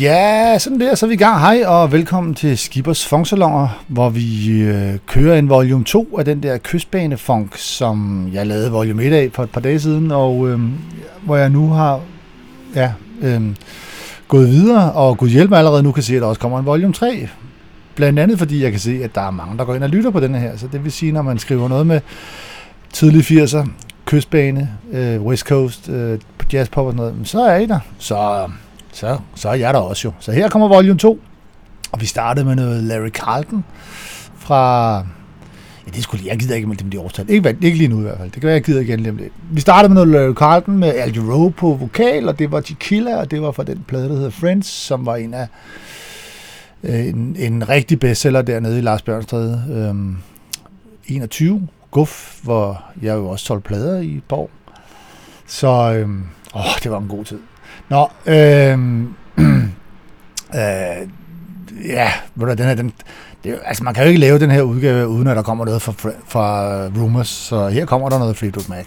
Ja, sådan der, så er vi i gang. Hej og velkommen til Skibers Funksalonger, hvor vi øh, kører en volume 2 af den der kystbanefunk, som jeg lavede volume 1 af for et par dage siden, og øh, hvor jeg nu har ja, øh, gået videre, og gud hjælp mig allerede nu kan se, at der også kommer en volume 3. Blandt andet fordi jeg kan se, at der er mange, der går ind og lytter på den her, så det vil sige, når man skriver noget med tidlige 80'er, kystbane, øh, West Coast, øh, jazzpop og sådan noget, så er I der. Så så, så er jeg der også jo. Så her kommer volume 2, og vi startede med noget Larry Carlton fra... Ja, det skulle jeg gider ikke med dem de årstal. Ikke, ikke lige nu i hvert fald. Det kan være, jeg gider igen lige om lidt. Vi startede med noget Larry Carlton med Al Jarreau på vokal, og det var Tequila, og det var fra den plade, der hedder Friends, som var en af øh, en, en rigtig bestseller dernede i Lars Bjørnstræde. Øhm, 21, Guf, hvor jeg jo også solgte plader i Borg. Så øhm, åh, det var en god tid. Nå, øh, øh, ja, ved du, den her, den, det, altså man kan jo ikke lave den her udgave, uden at der kommer noget fra, fra Rumors, så her kommer der noget Fleetwood Mac.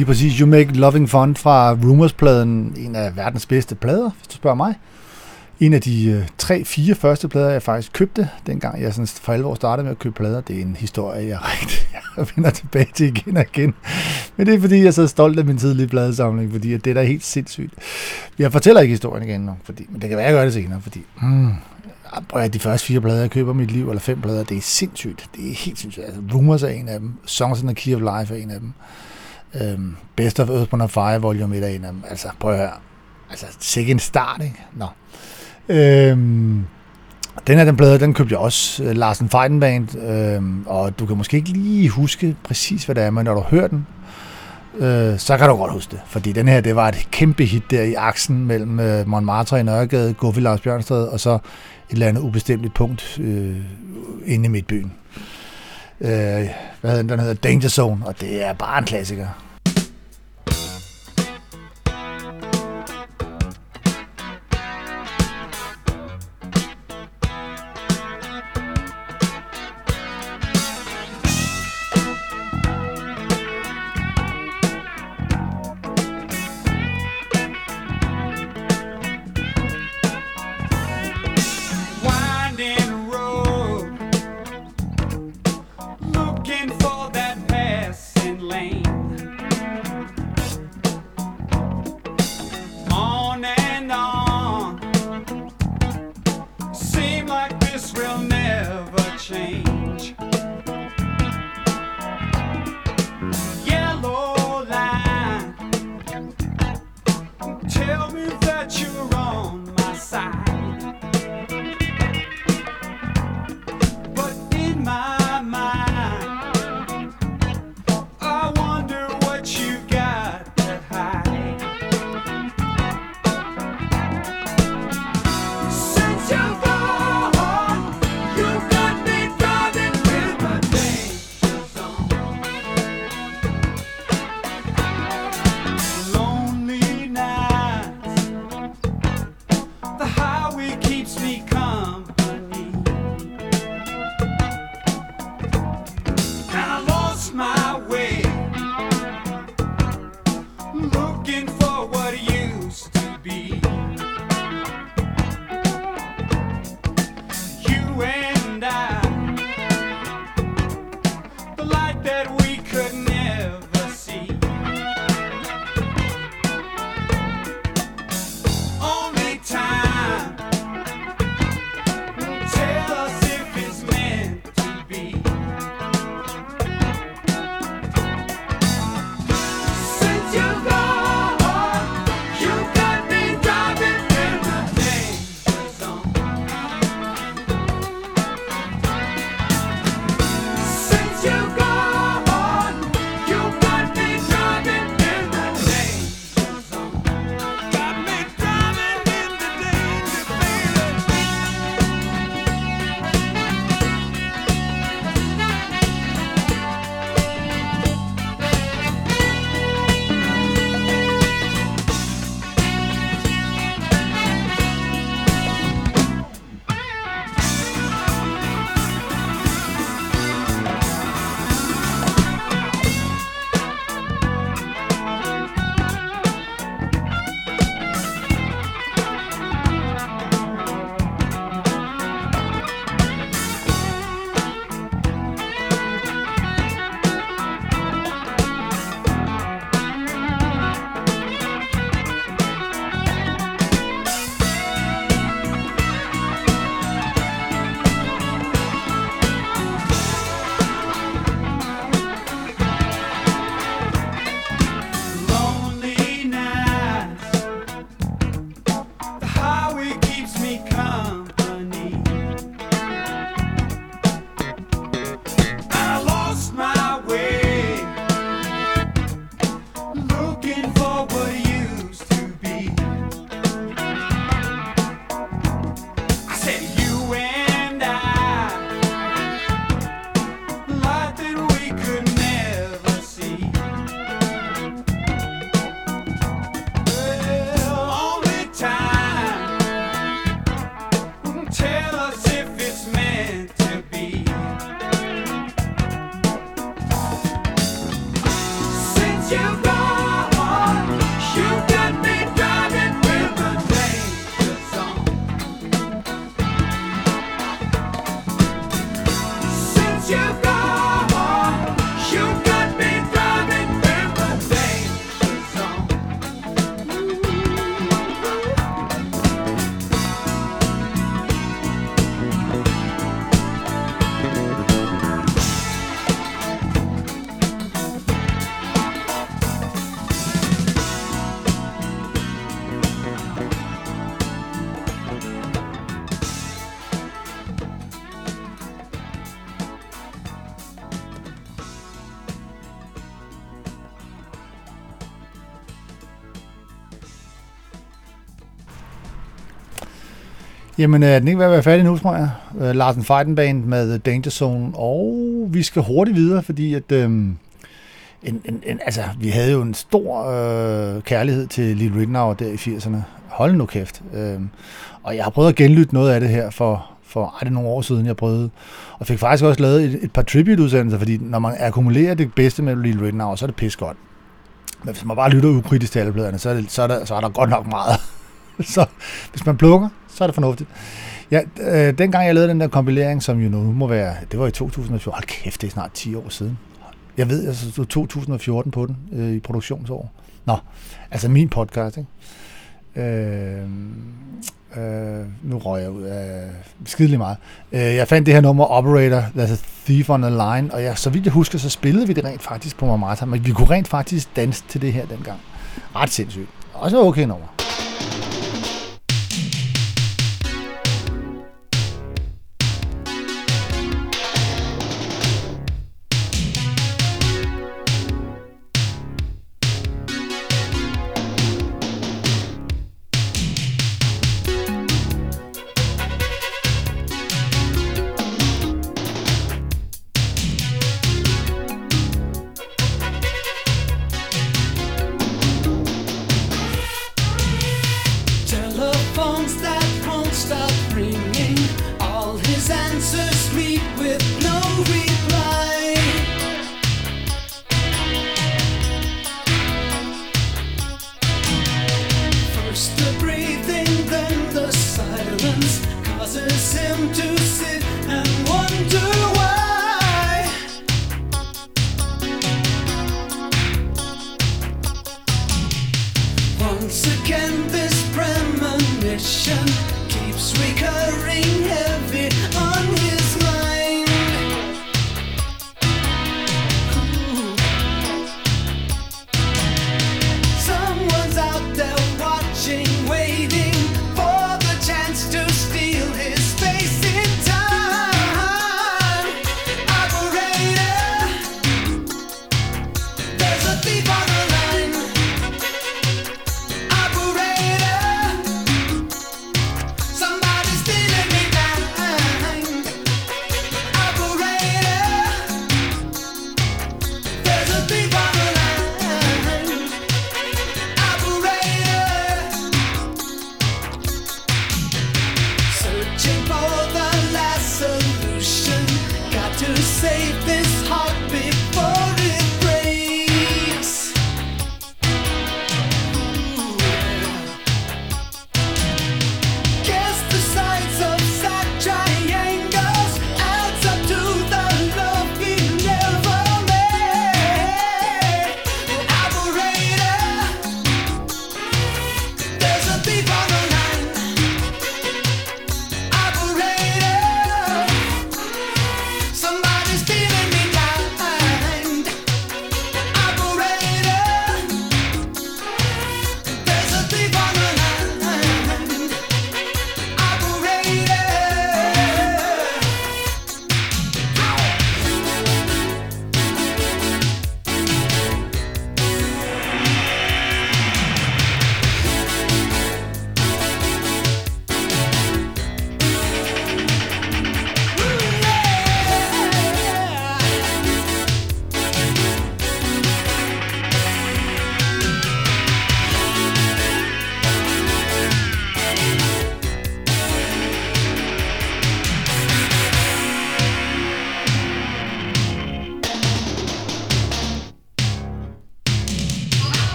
Lige præcis. You Make Loving Fun fra Rumors-pladen. En af verdens bedste plader, hvis du spørger mig. En af de øh, tre-fire første plader, jeg faktisk købte, dengang jeg sådan for alvor startede med at købe plader. Det er en historie, jeg rigtig jeg vender tilbage til igen og igen. Men det er fordi, jeg er så stolt af min tidlige pladesamling, fordi det er da helt sindssygt. Jeg fortæller ikke historien igen nu, fordi, men det kan være, jeg gør det senere, fordi mm, de første fire plader, jeg køber i mit liv, eller fem plader, det er sindssygt. Det er helt sindssygt. Altså, Rumors er en af dem. Songs in the Key of Life er en af dem. Øhm, Best of Earth, Wind Fire, volume 1 er en af dem. Altså, prøv at høre. Altså, sikke en start, ikke? Nå. Øhm, den her den plade, den købte jeg også, øh, Larsen Feidenband, øhm, og du kan måske ikke lige huske præcis, hvad det er, men når du hører den, øh, så kan du godt huske det. Fordi den her, det var et kæmpe hit der i aksen mellem øh, Montmartre i Nørregade, Guffi Lars Bjørnstad, og så et eller andet ubestemt punkt øh, inde i midtbyen. Øh, hvad hedder den? Den hedder Danger Zone, og det er bare en klassiker. Jamen, øh, den ikke ved at være færdig nu, tror jeg? Øh, Larsen Feidenband med Danger Zone, og vi skal hurtigt videre, fordi at... Øh, en, en, en, altså, vi havde jo en stor øh, kærlighed til Lille Rittenauer der i 80'erne. Hold nu kæft. Øh, og jeg har prøvet at genlytte noget af det her for, for ej, det er nogle år siden, jeg prøvede. Og fik faktisk også lavet et, et par tribute-udsendelser, fordi når man akkumulerer det bedste med Lille Rittenauer, så er det pis godt. Men hvis man bare lytter ukritisk til alle pladerne, så er, det, så, er der, så er der godt nok meget. så hvis man plukker, så er det fornuftigt. Ja, øh, dengang jeg lavede den der kompilering, som jo nu må være, det var i 2014, hold kæft, det er snart 10 år siden. Jeg ved, jeg stod 2014 på den øh, i produktionsår. Nå, altså min podcast, ikke? Øh, øh, nu røg jeg ud af skidelig meget. Øh, jeg fandt det her nummer Operator, There's a Thief on the Line, og jeg, så vidt jeg husker, så spillede vi det rent faktisk på Marmata, men vi kunne rent faktisk danse til det her dengang. Ret sindssygt. Også okay nummer.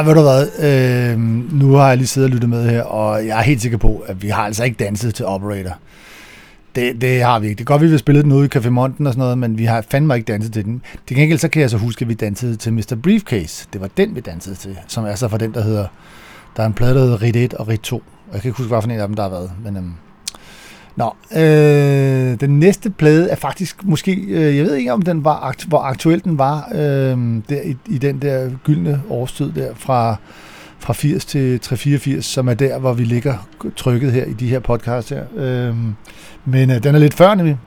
Ah, ved du hvad, øh, nu har jeg lige siddet og lyttet med her, og jeg er helt sikker på, at vi har altså ikke danset til Operator. Det, det har vi ikke. Det er godt, at vi vil spillet den ude i Café Monten og sådan noget, men vi har fandme ikke danset til den. Det gengæld så kan jeg så huske, at vi dansede til Mr. Briefcase. Det var den, vi dansede til, som er så for den, der hedder... Der er en plade, der hedder Rit 1 og Rit 2. Jeg kan ikke huske, hvad for en af dem, der har været. Men, øhm, Nå, øh, den næste plade er faktisk måske, øh, jeg ved ikke om den var, akt, hvor aktuel den var, øh, der i, i den der gyldne årstid der fra, fra 80 til 384, som er der, hvor vi ligger trykket her i de her podcasts her. Øh, men øh, den er lidt før nemlig.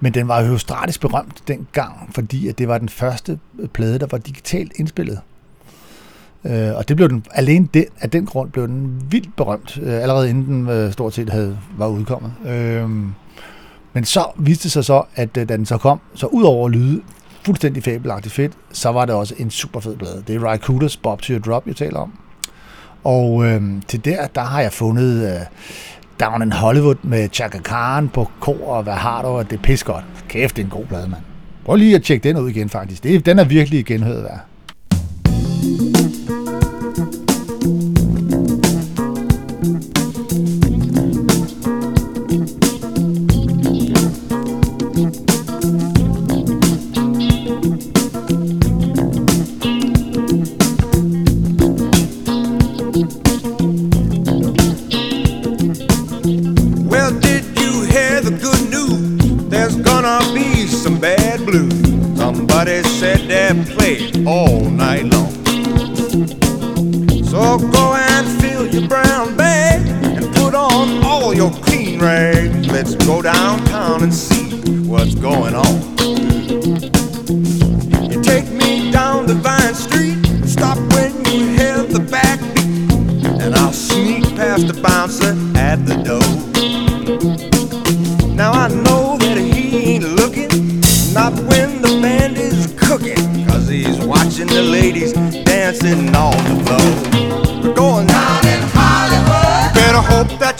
Men den var jo stratisk berømt dengang, fordi at det var den første plade, der var digitalt indspillet. Øh, og det blev den, alene den, af den grund blev den vildt berømt, øh, allerede inden den øh, stort set havde, var udkommet. Øh, men så viste det sig så, at øh, da den så kom, så ud over at lyde fuldstændig fabelagtigt fedt, så var det også en super fed plade. Det er Rykudas Bob to Your Drop, jeg taler om. Og øh, til der, der har jeg fundet øh, Down in Hollywood med Chaka Khan på kor, og hvad har du, og det er pis godt. Kæft, det er en god plade, mand. Prøv lige at tjekke den ud igen, faktisk. Det, den er virkelig genhøret værd. all night long. So go and fill your brown bag and put on all your clean rags. Let's go downtown and see what's going on. You take me down Divine Street, stop when you hear the back and I'll sneak past the bouncer at the door. Now I know that he ain't looking, not when and the ladies dancing on the floor. We're going out in Hollywood. You better hope that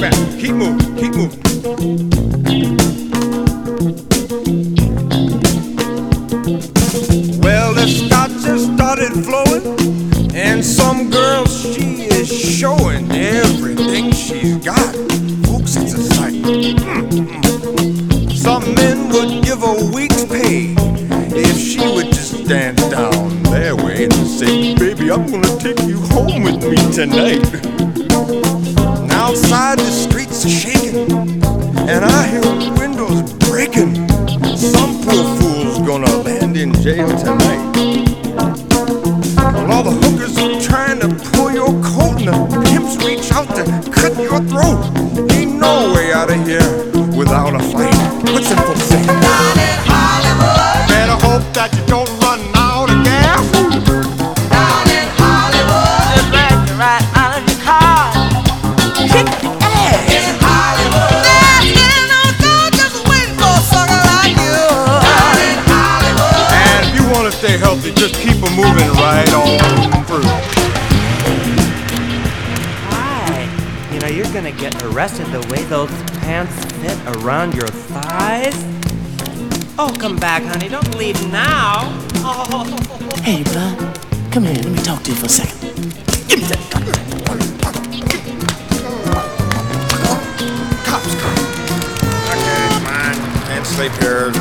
Back. Keep moving. Keep moving. Well, the scotch has started flowing, and some girl she is showing everything she's got. Folks, it's a sight. Mm-hmm. Some men would give a week's pay if she would just stand down their way and say, "Baby, I'm gonna take you home with me tonight." outside the streets are shaking, and I hear stay healthy, just keep them moving right on through. Hi. You know, you're gonna get arrested the way those pants fit around your thighs. Oh, come back, honey. Don't leave now. Oh. Hey, bud, Come here. Let me talk to you for a second. Give me that gun. Cops, cops. Okay, on. Can't sleep here.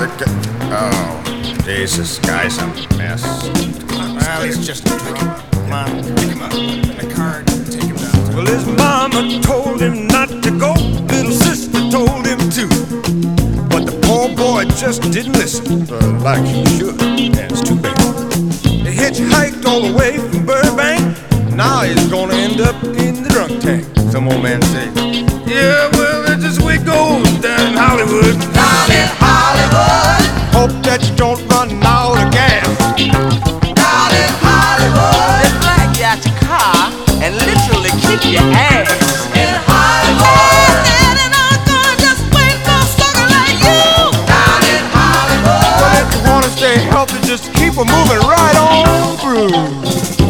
Oh. Jesus, guys, I'm a mess. Well, he's just a drunk. Come on, pick him up. In a car, take him down. Well, his mama told him not to go. Little sister told him to. But the poor boy just didn't listen, uh, like he should. And too bad. He hitchhiked all the way from Burbank. Now he's gonna end up in the drunk tank. Some old man say, Yeah, well, that's just the way it goes down in Hollywood. Down in Hollywood. Hope that you don't run out of gas. Down in Hollywood, they flag you out your car and literally kick your ass. In Hollywood. Stay healthy, just keep on moving right on through.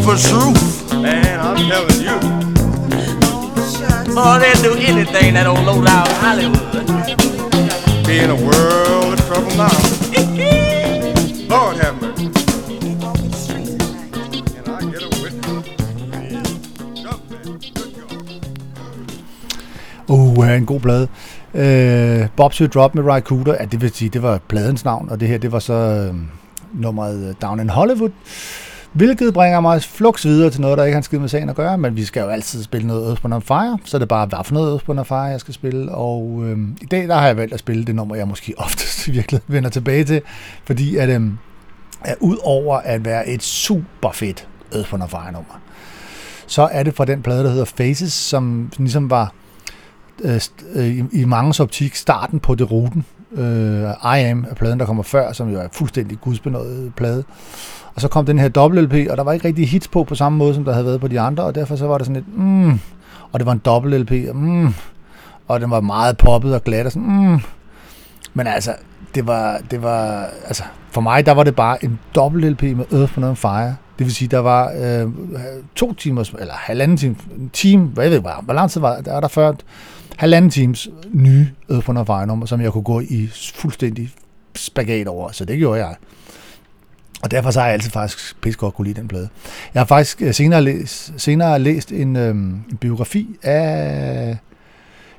For sure, man, I'm telling you. Oh, they'll do anything that don't low down Hollywood. Be in a world trouble now. Lord have mercy. I get a witness? Oh, Uh, en god blade. Uh, øh, Bob's Your Drop med Ry Cooder, ja, det vil sige, det var pladens navn, og det her, det var så uh, nummeret øh, Down in Hollywood. Hvilket bringer mig flux videre til noget, der ikke har skidt med sagen at gøre, men vi skal jo altid spille noget Earthbound on Fire, så er det bare, hvad for noget Earthbound on Fire, jeg skal spille. Og øh, i dag, der har jeg valgt at spille det nummer, jeg måske oftest virkelig vender tilbage til, fordi at, øh, at ud over at være et super fedt Earthbound on Fire nummer, så er det fra den plade, der hedder Faces, som ligesom var øh, øh i, i mange optik starten på det ruten. Øh, I Am er pladen, der kommer før, som jo er fuldstændig gudsbenået plade. Og så kom den her dobbelt LP, og der var ikke rigtig hits på på samme måde, som der havde været på de andre, og derfor så var det sådan lidt, mm, og det var en dobbelt LP, mm, og den var meget poppet og glat og sådan, mm. Men altså, det var, det var, altså, for mig, der var det bare en dobbelt LP med Earth, Wind Fire. Det vil sige, der var øh, to timers, eller halvanden time, en time, hvad ved jeg, hvor lang tid var der, var der før, halvanden times nye Earth, noget Fire nummer, som jeg kunne gå i fuldstændig spagat over, så det gjorde jeg. Og derfor så har jeg altid faktisk pisse godt kunne lide den plade. Jeg har faktisk øh, senere læst, senere læst en, øhm, en biografi af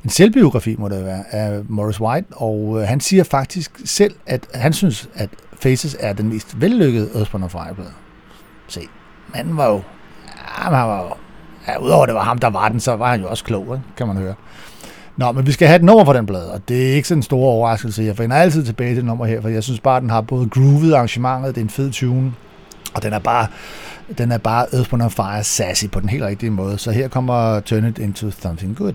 en selvbiografi, må det være, af Morris White, og øh, han siger faktisk selv, at han synes, at Faces er den mest vellykkede Earthbound Wind Fire plade. Se, manden var jo, ja, han var jo, ja, udover det var ham, der var den, så var han jo også klog, ikke? kan man høre. Nå, men vi skal have et nummer på den plade, og det er ikke sådan en stor overraskelse. Jeg finder altid tilbage til det nummer her, for jeg synes bare, at den har både groovet arrangementet, det er en fed tune, og den er bare, den er bare Earth, Wind Fire sassy på den helt rigtige måde. Så her kommer Turn It Into Something Good.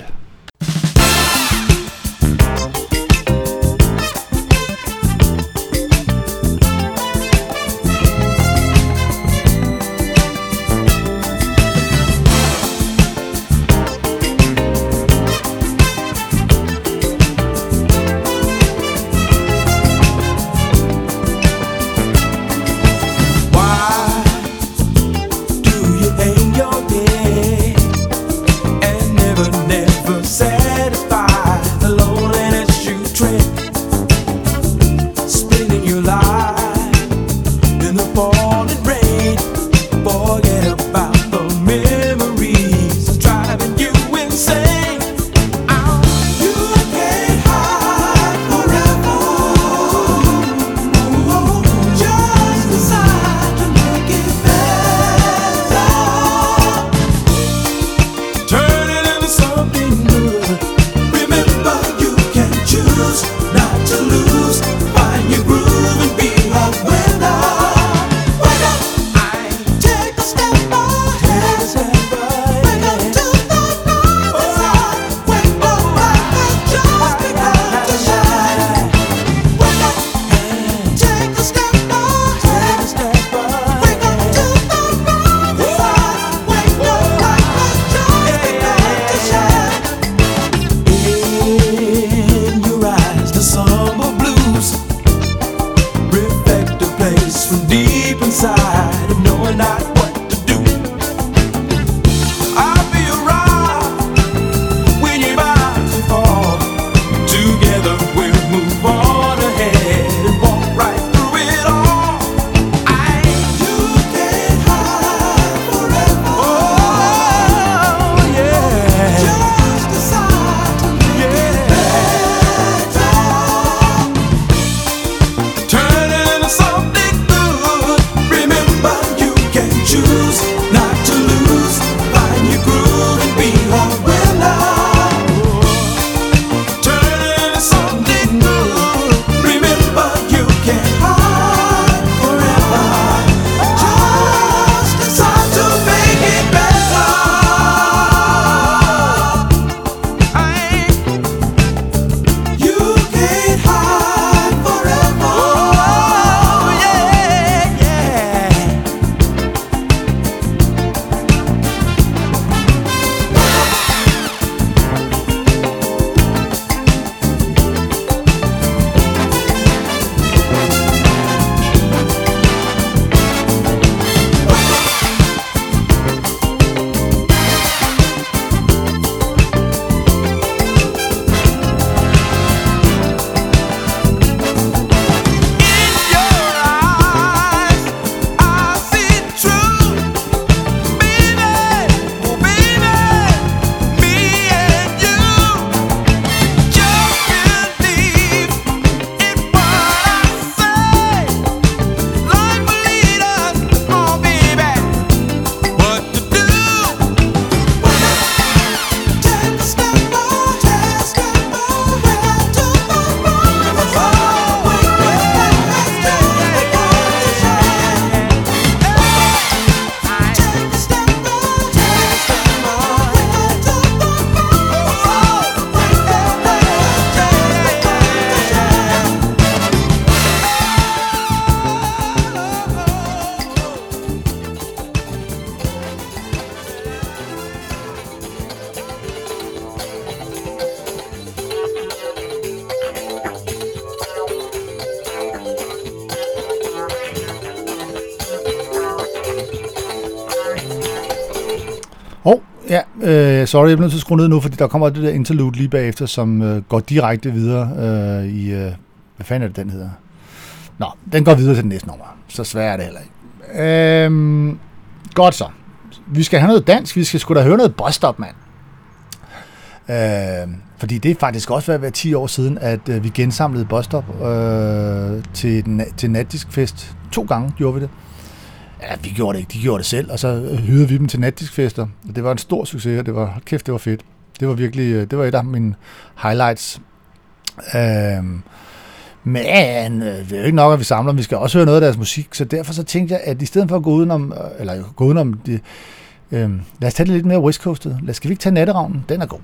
Sorry, jeg bliver nødt til at skrue ned nu, fordi der kommer det der interlude lige bagefter, som øh, går direkte videre øh, i... Øh, hvad fanden er det, den hedder? Nå, den går videre til den næste nummer. Så svært er det heller ikke. Øhm, godt så. Vi skal have noget dansk. Vi skal sgu da høre noget Bostop, mand. Øh, fordi det er faktisk også været 10 år siden, at øh, vi gensamlede Bostop øh, til, den, til natdiskfest. To gange gjorde vi det. Ja, vi gjorde det ikke. De gjorde det selv, og så øh, hyrede vi dem til natdiskfester. Og det var en stor succes, og det var, kæft, det var fedt. Det var virkelig, øh, det var et af mine highlights. Øhm, men øh, det er jo ikke nok, at vi samler, vi skal også høre noget af deres musik, så derfor så tænkte jeg, at i stedet for at gå udenom, eller gå udenom det, øhm, lad os tage det lidt mere West Coastet. Lad os, skal vi ikke tage Natteravnen? Den er god.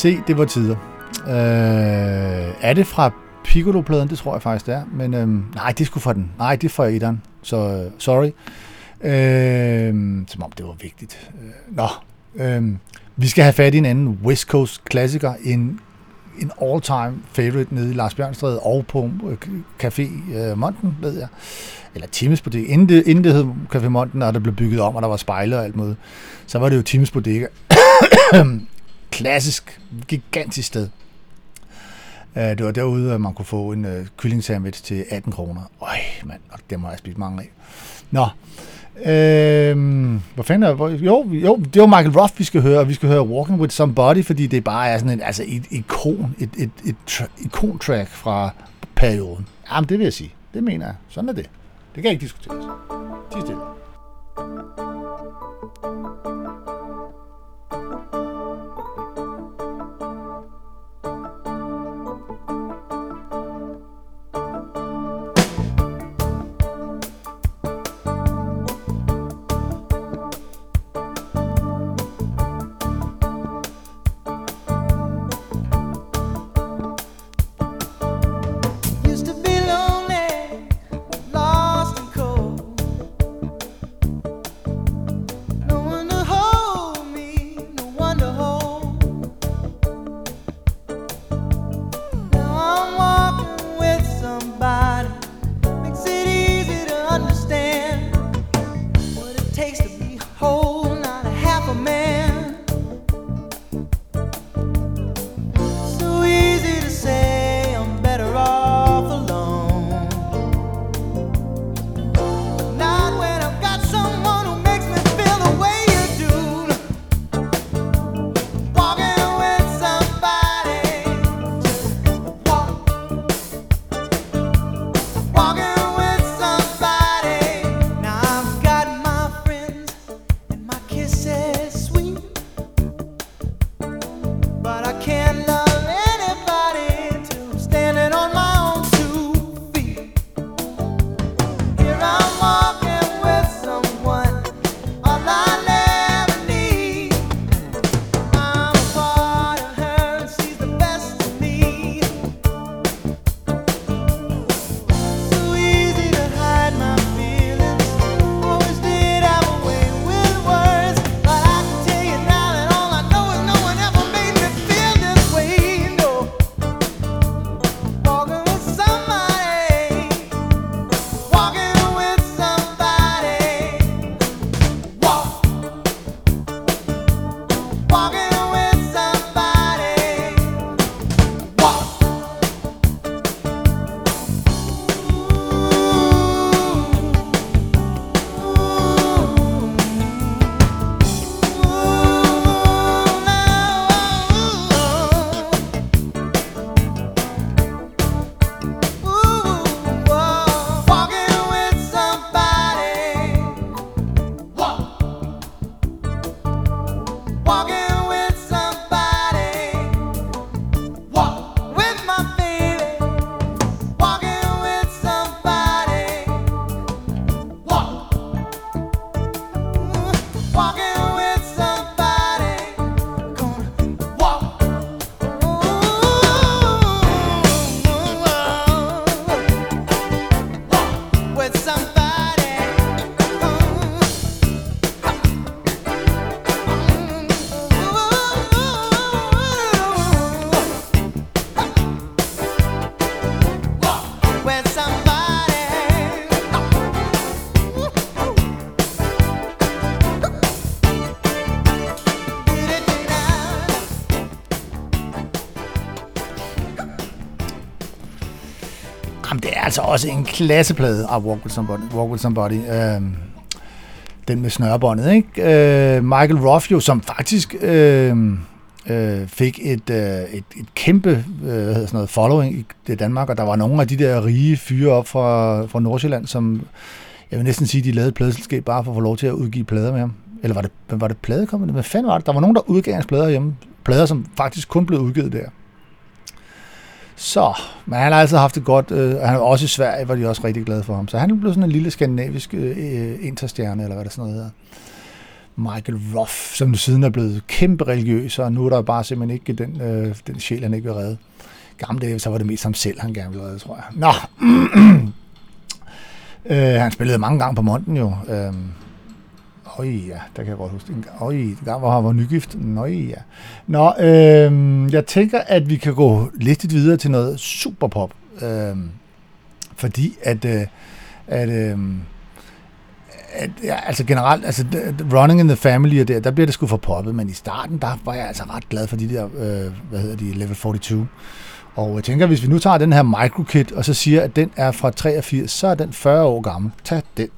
Se, det var tider. Øh, er det fra Piccolo-pladen, det tror jeg faktisk, det er. Men øhm, nej, det skulle fra den. Nej, det er fra etteren. Så øh, sorry. Øh, som om det var vigtigt. Øh, nå, Øh, vi skal have fat i en anden West Coast klassiker, en, en all-time favorite nede i Lars Bjørnstræde og på øh, Café øh, Monten, ved jeg. Eller Times Bodega. Inden det, inden det hed Café Monten, og det blev bygget om, og der var spejle og alt muligt, så var det jo Times Bodega. Klassisk, gigantisk sted. Øh, Det var derude, at man kunne få en øh, kylling sandwich til 18 kroner. Øj, mand, og det må jeg spise mange af. Nå, øhm, hvad fanden er hvor- Jo, jo, det var Michael Roth, vi skal høre, og vi skal høre Walking With Somebody, fordi det bare er sådan en, altså et ikon, et, et, et tra- ikon-track fra perioden. Jamen, det vil jeg sige. Det mener jeg. Sådan er det. Det kan ikke diskuteres. Tid stille. Jamen, det er altså også en klasseplade af Walk With Somebody. Walk With Somebody. Øhm, den med snørebåndet, ikke? Øh, Michael Ruff jo, som faktisk øh, øh, fik et, øh, et, et kæmpe øh, hvad hedder sådan noget, following i det Danmark, og der var nogle af de der rige fyre op fra, fra Nordsjælland, som jeg vil næsten sige, de lavede et pladeselskab bare for at få lov til at udgive plader med ham. Eller var det, var det pladekommende? Hvad fanden var det? Der var nogen, der udgav hans plader hjemme. Plader, som faktisk kun blev udgivet der. Så, men han har altid haft det godt. Øh, han var også i Sverige, var de også rigtig glade for ham. Så han blev sådan en lille skandinavisk øh, øh interstjerne, eller hvad det sådan noget hedder. Michael Ruff, som siden er blevet kæmpe religiøs, og nu er der bare simpelthen ikke den, øh, den sjæl, han ikke vil redde. gamle dage, så var det mest ham selv, han gerne ville redde, tror jeg. Nå, øh, han spillede mange gange på Monten jo. Øh, Øj, ja, der kan jeg godt huske. Øj, en gang, han var nygift. Nøj, ja. Nå, øh, jeg tænker, at vi kan gå lidt videre til noget superpop. Øh, fordi at, øh, at, øh, at ja, altså generelt, altså Running in the Family og der, der bliver det sgu for poppet, men i starten, der var jeg altså ret glad for de der, øh, hvad hedder de, Level 42. Og jeg tænker, hvis vi nu tager den her Microkit, og så siger, at den er fra 83, så er den 40 år gammel. Tag den.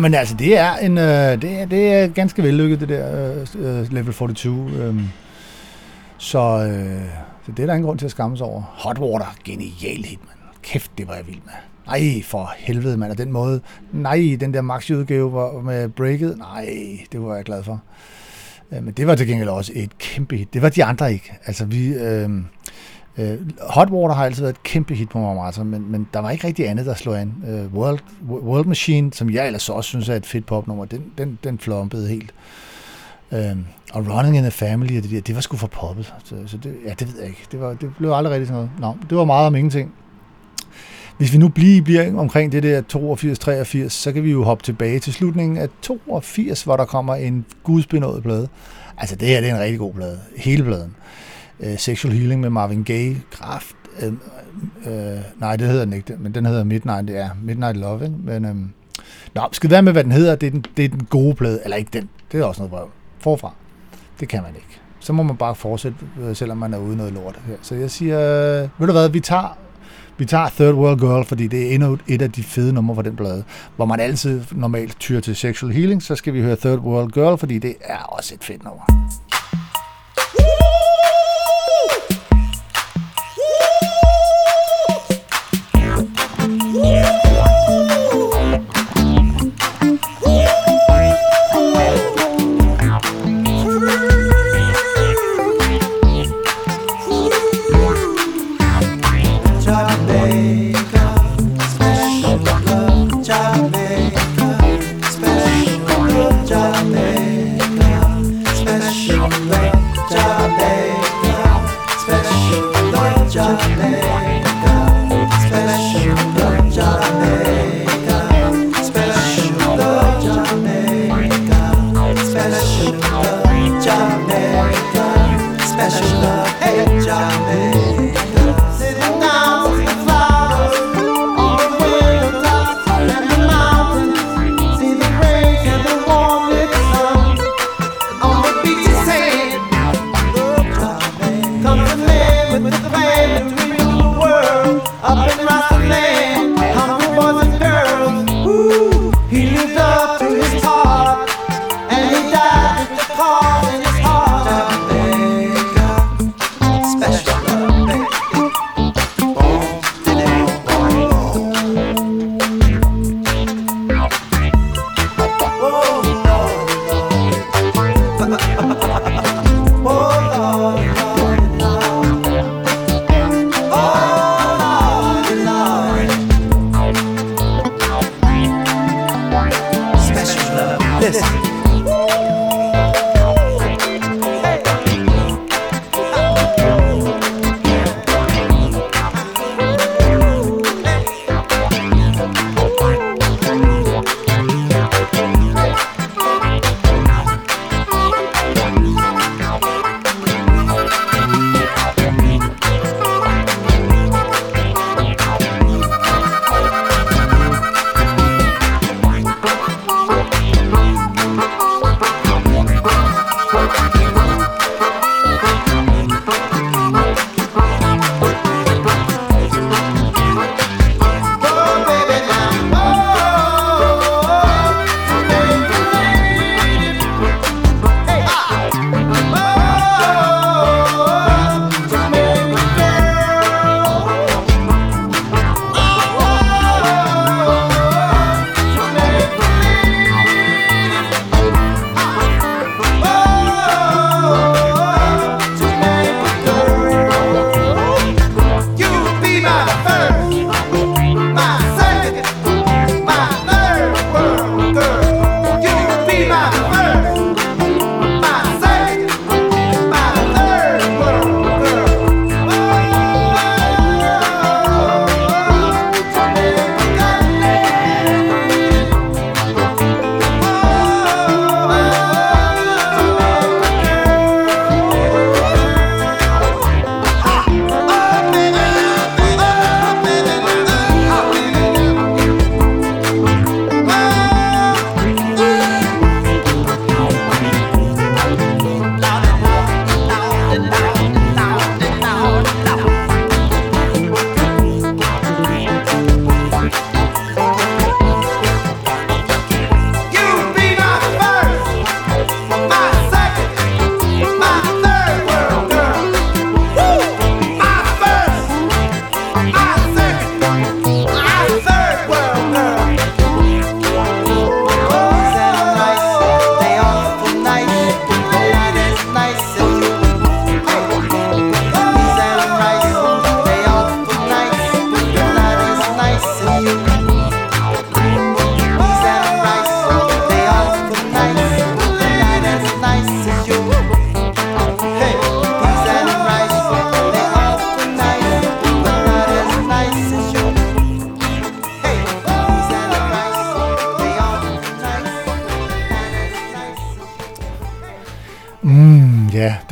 Ah, men altså, det er, en, øh, det er, det er ganske vellykket, det der øh, øh Level 42. Øh. Så, øh, så det er der ingen grund til at skamme sig over. Hot Water, genial hit, mand. Kæft, det var jeg vild med. Nej, for helvede, mand. Og den måde, nej, den der maxi-udgave var med breaket, nej, det var jeg glad for. Øh, men det var til gengæld også et kæmpe hit. Det var de andre ikke. Altså, vi... Øh, Øh, Hot Water har altid været et kæmpe hit på Marmara, men, men der var ikke rigtig andet, der slog an. Øh, World, World Machine, som jeg ellers også synes er et fedt popnummer, den, den, den flompede helt. Øhm, og Running in the Family, og det, der, det var sgu for poppet. Så, så det, ja, det ved jeg ikke. Det, var, det blev aldrig rigtig sådan noget. Nå, det var meget om ingenting. Hvis vi nu bliver, bliver omkring det der 82-83, så kan vi jo hoppe tilbage til slutningen af 82, hvor der kommer en gudsbenået plade. Altså det her det er en rigtig god plade. Hele pladen. Uh, Sexual Healing med Marvin Gaye, Kraft øh, øh, nej, det hedder den ikke, men den hedder Midnight, det er Midnight Love, ikke? Men, øh, nå, skal være med, hvad den hedder. Det er den, det er den gode plade. Eller ikke den. Det er også noget brøv. Forfra. Det kan man ikke. Så må man bare fortsætte, øh, selvom man er ude noget lort her. Så jeg siger, øh, ved du hvad, vi tager, vi tager Third World Girl, fordi det er endnu et af de fede numre fra den plade. Hvor man altid normalt tyrer til Sexual Healing, så skal vi høre Third World Girl, fordi det er også et fedt nummer.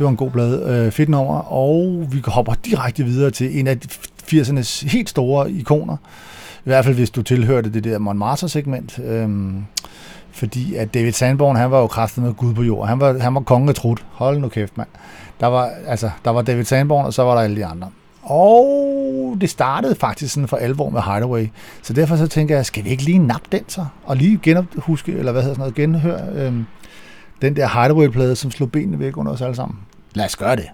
Var en god blad. Øh, fedt nummer. Og vi hopper direkte videre til en af 80'ernes helt store ikoner. I hvert fald hvis du tilhørte det der Montmartre-segment. Øh, fordi at David Sanborn, han var jo kraftet med Gud på jord. Han var, han var konge af trut. Hold nu kæft, mand. Der var, altså, der var David Sanborn, og så var der alle de andre. Og det startede faktisk sådan for alvor med Hideaway. Så derfor så tænker jeg, skal vi ikke lige nappe den så? Og lige genhuske, eller hvad hedder sådan noget, genhør øhm, den der Hideaway-plade, som slog benene væk under os alle sammen. Lad os gøre det.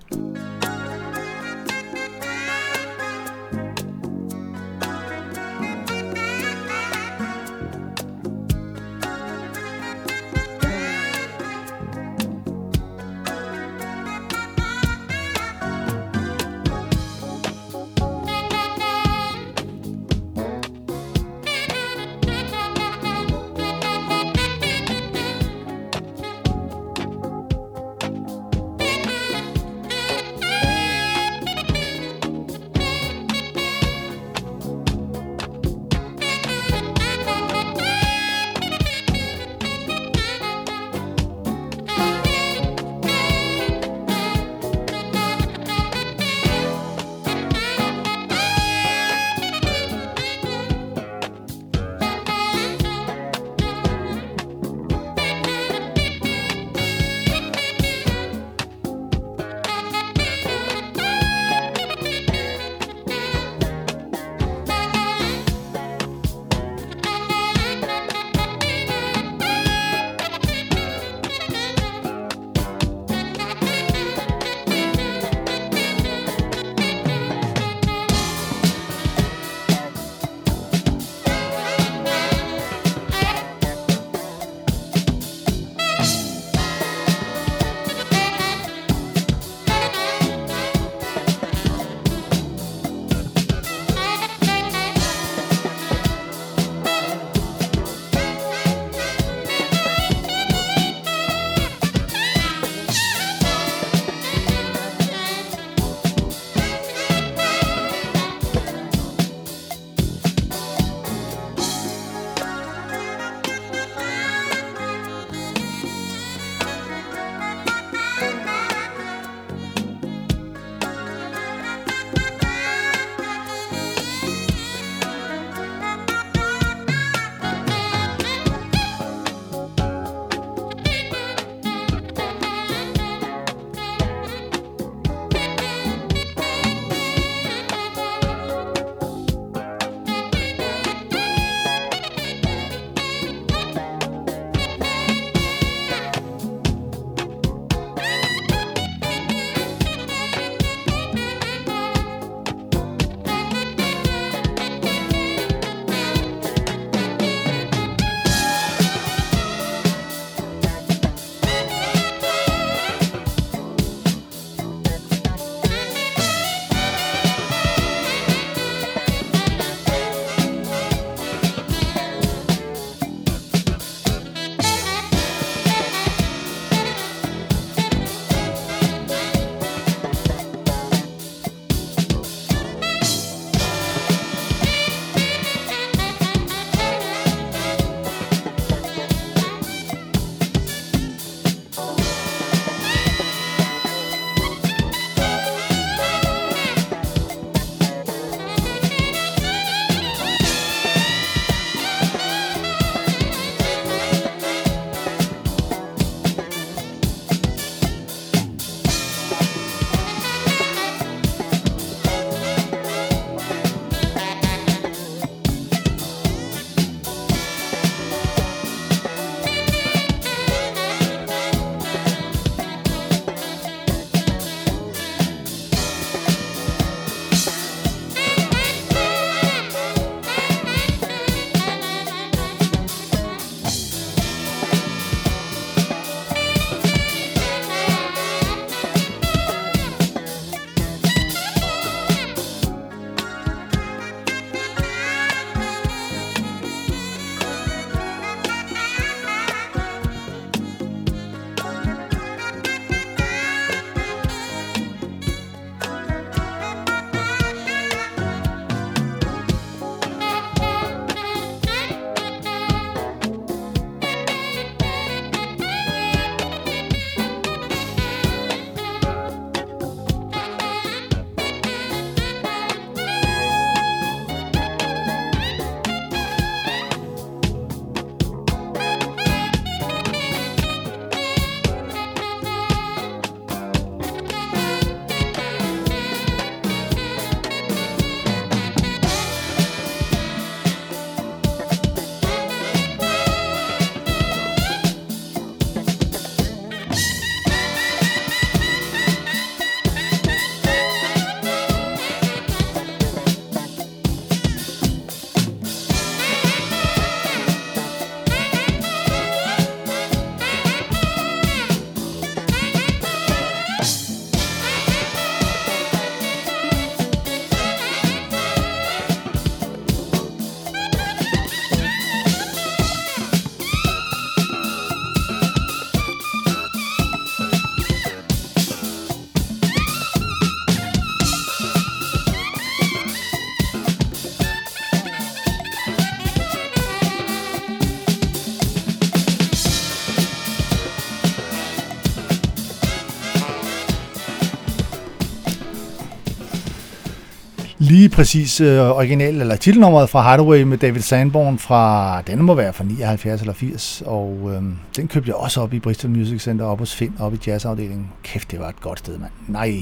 Præcis øh, original, eller titelnummeret fra Hardaway med David Sanborn fra, den må være fra 79 eller 80, og øh, den købte jeg også op i Bristol Music Center, op hos Finn, op i jazzafdelingen. Kæft, det var et godt sted, mand. Nej,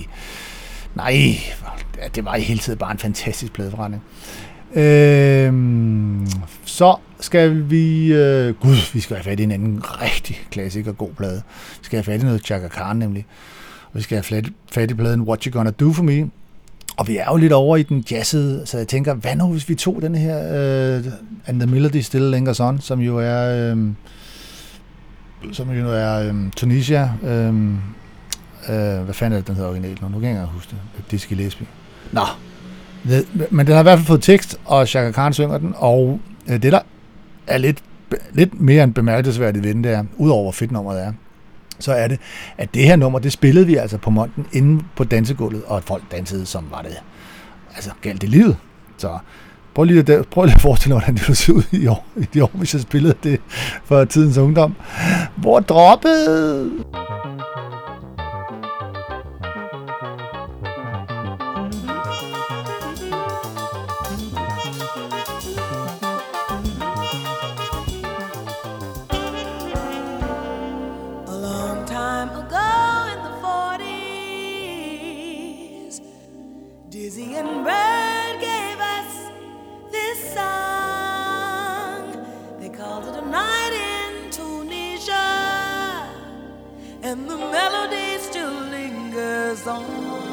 nej, det var i hele tiden bare en fantastisk pladeforretning. Øh, så skal vi... Øh, gud, vi skal have fat i en anden rigtig klassiker god plade. Vi skal have fat i noget Chaka Khan nemlig. Og vi skal have fat, fat i pladen What You Gonna Do For Me. Og vi er jo lidt over i den jazzede, så jeg tænker, hvad nu hvis vi tog den her uh, And the Melody Still Lingers On, som jo er, um, som jo er um, Tunisia, um, uh, hvad fanden er det, den hedder originalt nu? Nu kan jeg ikke huske det. Dizzy Gillespie. Nå, det, men den har i hvert fald fået tekst, og Chaka Khan synger den, og uh, det der er lidt, lidt mere end bemærkelsesværdigt ved den der, udover hvor fedt nummeret er, så er det, at det her nummer, det spillede vi altså på Monten inde på dansegulvet, og at folk dansede, som var det altså galt i livet. Så prøv lige, at, prøv lige at forestille dig, hvordan det ville se ud i år, i de år, hvis jeg spillede det for tidens ungdom. Hvor droppet? And the melody still lingers on.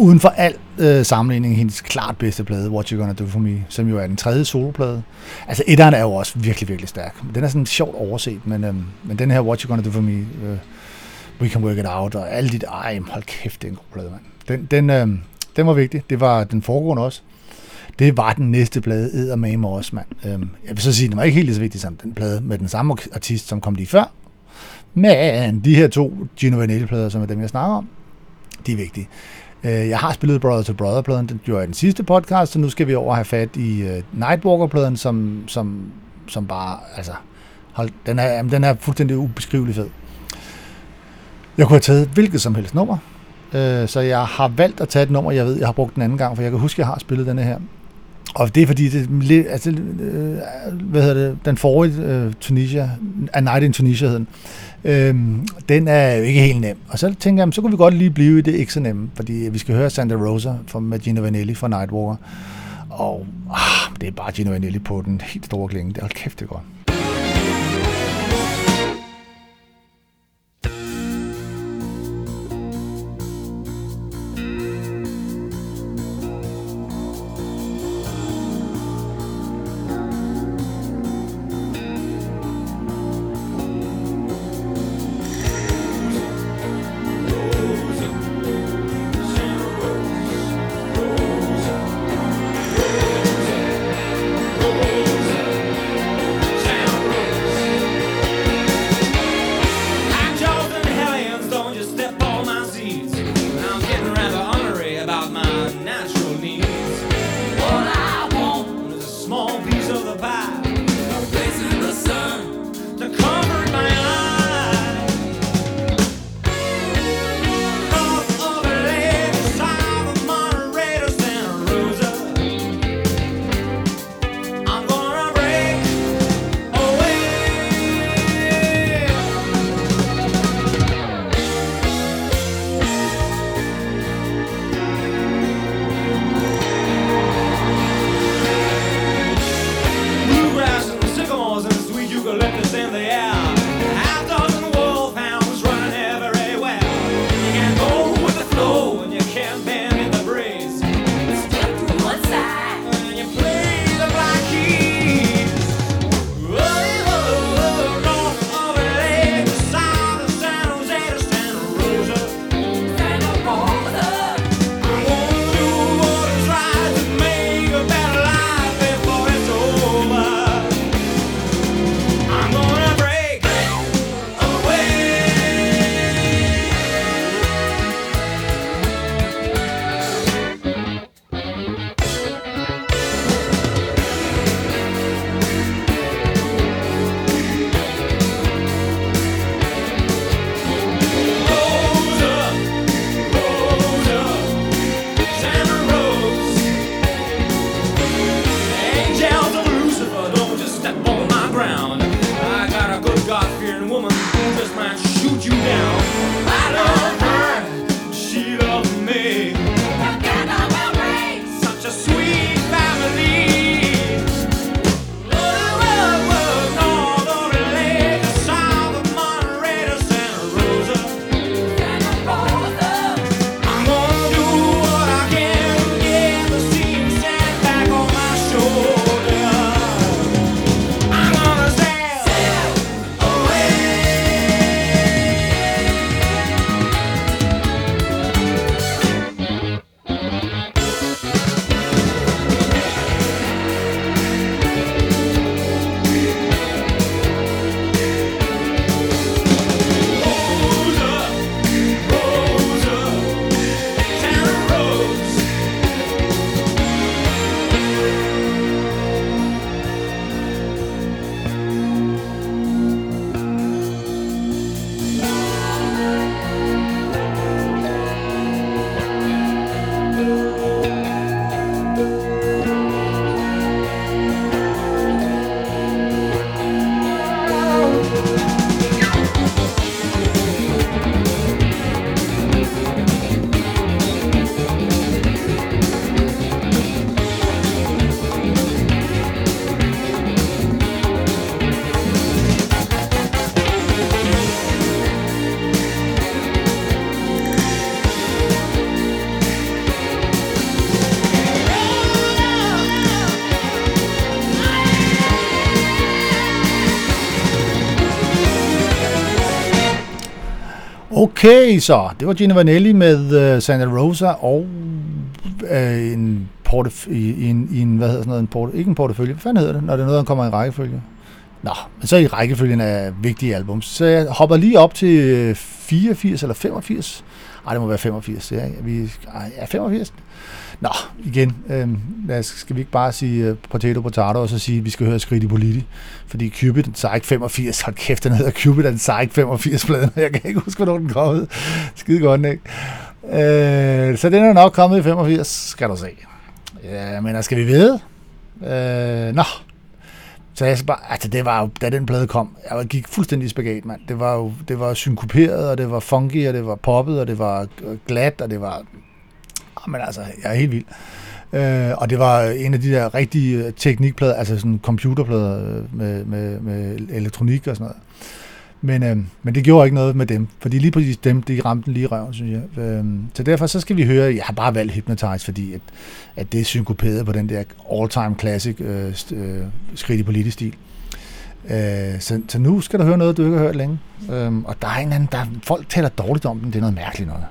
Uden for al øh, sammenligning, hendes klart bedste plade, What You Gonna Do For Me, som jo er den tredje soloplade. Altså, etteren er jo også virkelig, virkelig stærk. Den er sådan sjovt overset, men, øh, men den her What You Gonna Do For Me, øh, We Can Work It Out, og alle de der, ej, hold kæft, det er en god plade, mand. Den, den, øh, den var vigtig. Det var den foregående også. Det var den næste plade, Eddermame også, mand. Øhm, jeg vil så sige, den var ikke helt lige så vigtig som den plade med den samme artist, som kom lige før. Men de her to Gino Vanelli-plader, som er dem, jeg snakker om, de er vigtige. Øh, Jeg har spillet Brother to Brother-pladen, den gjorde jeg i den sidste podcast, så nu skal vi over have fat i øh, Nightwalker-pladen, som, som, som bare, altså, hold, den, er, jamen, den er fuldstændig ubeskrivelig fed. Jeg kunne have taget hvilket som helst nummer, øh, så jeg har valgt at tage et nummer, jeg ved, jeg har brugt den anden gang, for jeg kan huske, at jeg har spillet denne her. Og det er fordi, det, altså, øh, hvad hedder det, den forrige øh, Tunisia, A Night in Tunisia hed den, øh, den er jo ikke helt nem. Og så tænker jeg, så kunne vi godt lige blive i det ikke så nemme, fordi vi skal høre Santa Rosa fra med Gino Vanelli fra Nightwalker. Og ah, det er bare Gino Vanelli på den helt store klinge. Det er kæft, det er godt. Okay, så det var Gina Vanelli med uh, Santa Rosa og uh, en portef- i, i, en, i en, hvad hedder sådan noget, en porte, ikke en portefølje, hvad fanden hedder det, når det er noget, der kommer i rækkefølge? Nå, men så i rækkefølgen af vigtige album. Så jeg hopper lige op til øh, 84 eller 85. Ej, det må være 85, ja. Vi, ej, ja, 85. Nå, igen, øh, lad os, skal vi ikke bare sige uh, potato potato, og så sige, at vi skal høre skridt i politi. Fordi Cupid, den Psych 85, hold kæft, den hedder Cupid, den Psych 85 pladen. Jeg kan ikke huske, hvornår den kom ud. Skide godt, ikke? Øh, så den er nok kommet i 85, skal du se. Ja, men altså, skal vi vide? Øh, nå, så jeg skal bare, altså det var jo, da den plade kom, jeg gik fuldstændig i spagat, mand. Det var jo, det var synkoperet, og det var funky, og det var poppet, og det var øh, glat, og det var, Ah, men altså, jeg er helt vild. Øh, og det var en af de der rigtige øh, teknikplader, altså sådan computerplader øh, med, med, med elektronik og sådan noget. Men, øh, men det gjorde ikke noget med dem, fordi lige præcis dem, de ramte den lige i røven, synes jeg. Øh, så derfor så skal vi høre, jeg har bare valgt Hypnotize, fordi at, at det er synkoperet på den der all-time classic øh, øh, skridt i politisk stil. Øh, så, så nu skal du høre noget, du ikke har hørt længe. Øh, og der er en anden, der, folk taler dårligt om den, det er noget mærkeligt noget.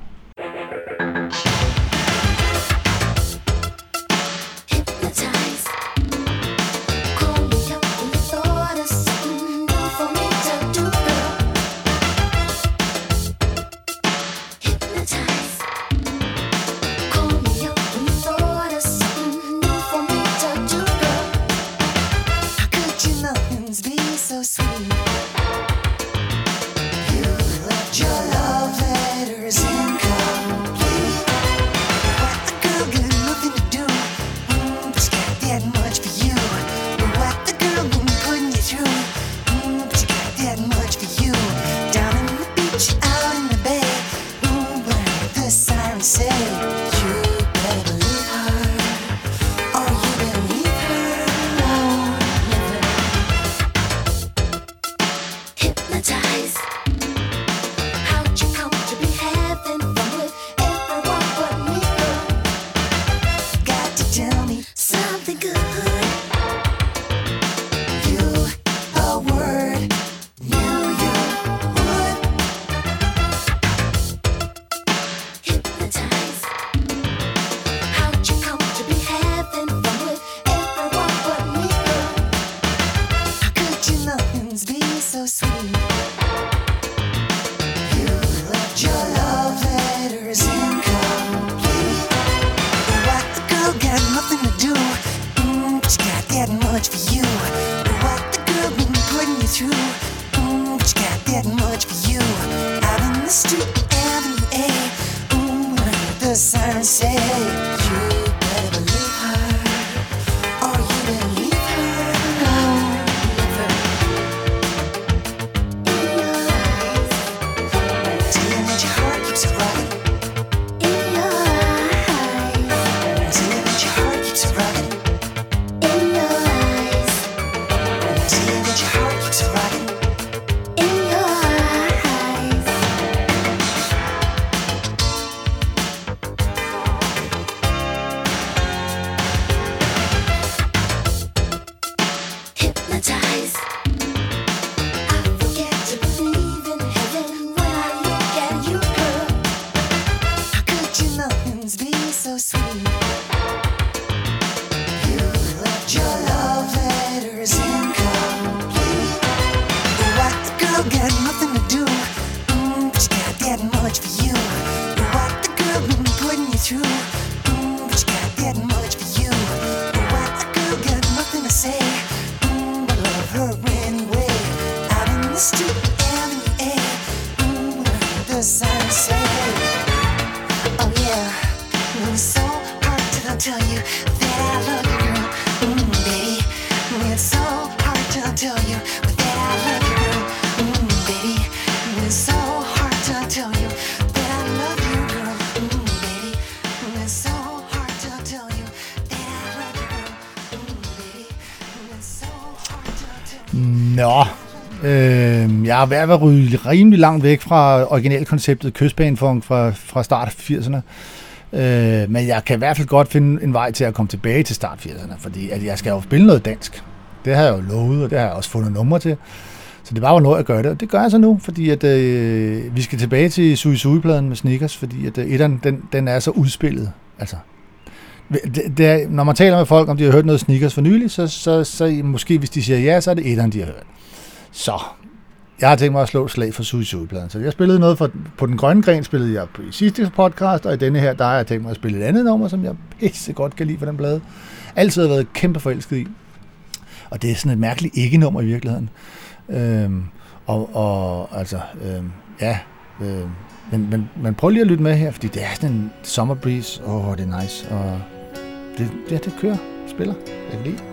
Er ved at være rimelig langt væk fra originalkonceptet kystbanefunk fra, fra start af 80'erne. Øh, men jeg kan i hvert fald godt finde en vej til at komme tilbage til start 80'erne, fordi at jeg skal jo spille noget dansk. Det har jeg jo lovet, og det har jeg også fundet numre til. Så det var jo noget at gøre det, og det gør jeg så nu, fordi at, øh, vi skal tilbage til Sui Sui-pladen med Snickers, fordi at, øh, etteren, den, den er så udspillet. Altså, det, det er, når man taler med folk, om de har hørt noget Snickers for nylig, så, så, så måske hvis de siger ja, så er det etteren, de har hørt. Så, jeg har tænkt mig at slå et slag for Suicide-pladen. Så jeg spillede noget for, på den grønne gren, spillede jeg på, i sidste podcast, og i denne her, der har jeg tænkt mig at spille et andet nummer, som jeg pisse godt kan lide for den plade. Altid har været kæmpe forelsket i. Og det er sådan et mærkeligt ikke-nummer i virkeligheden. Øhm, og, og altså, øhm, ja, øhm, men, men, men prøv lige at lytte med her, fordi det er sådan en summer breeze. Åh, oh, det er nice. Og det, ja, det kører, spiller. Jeg kan lide.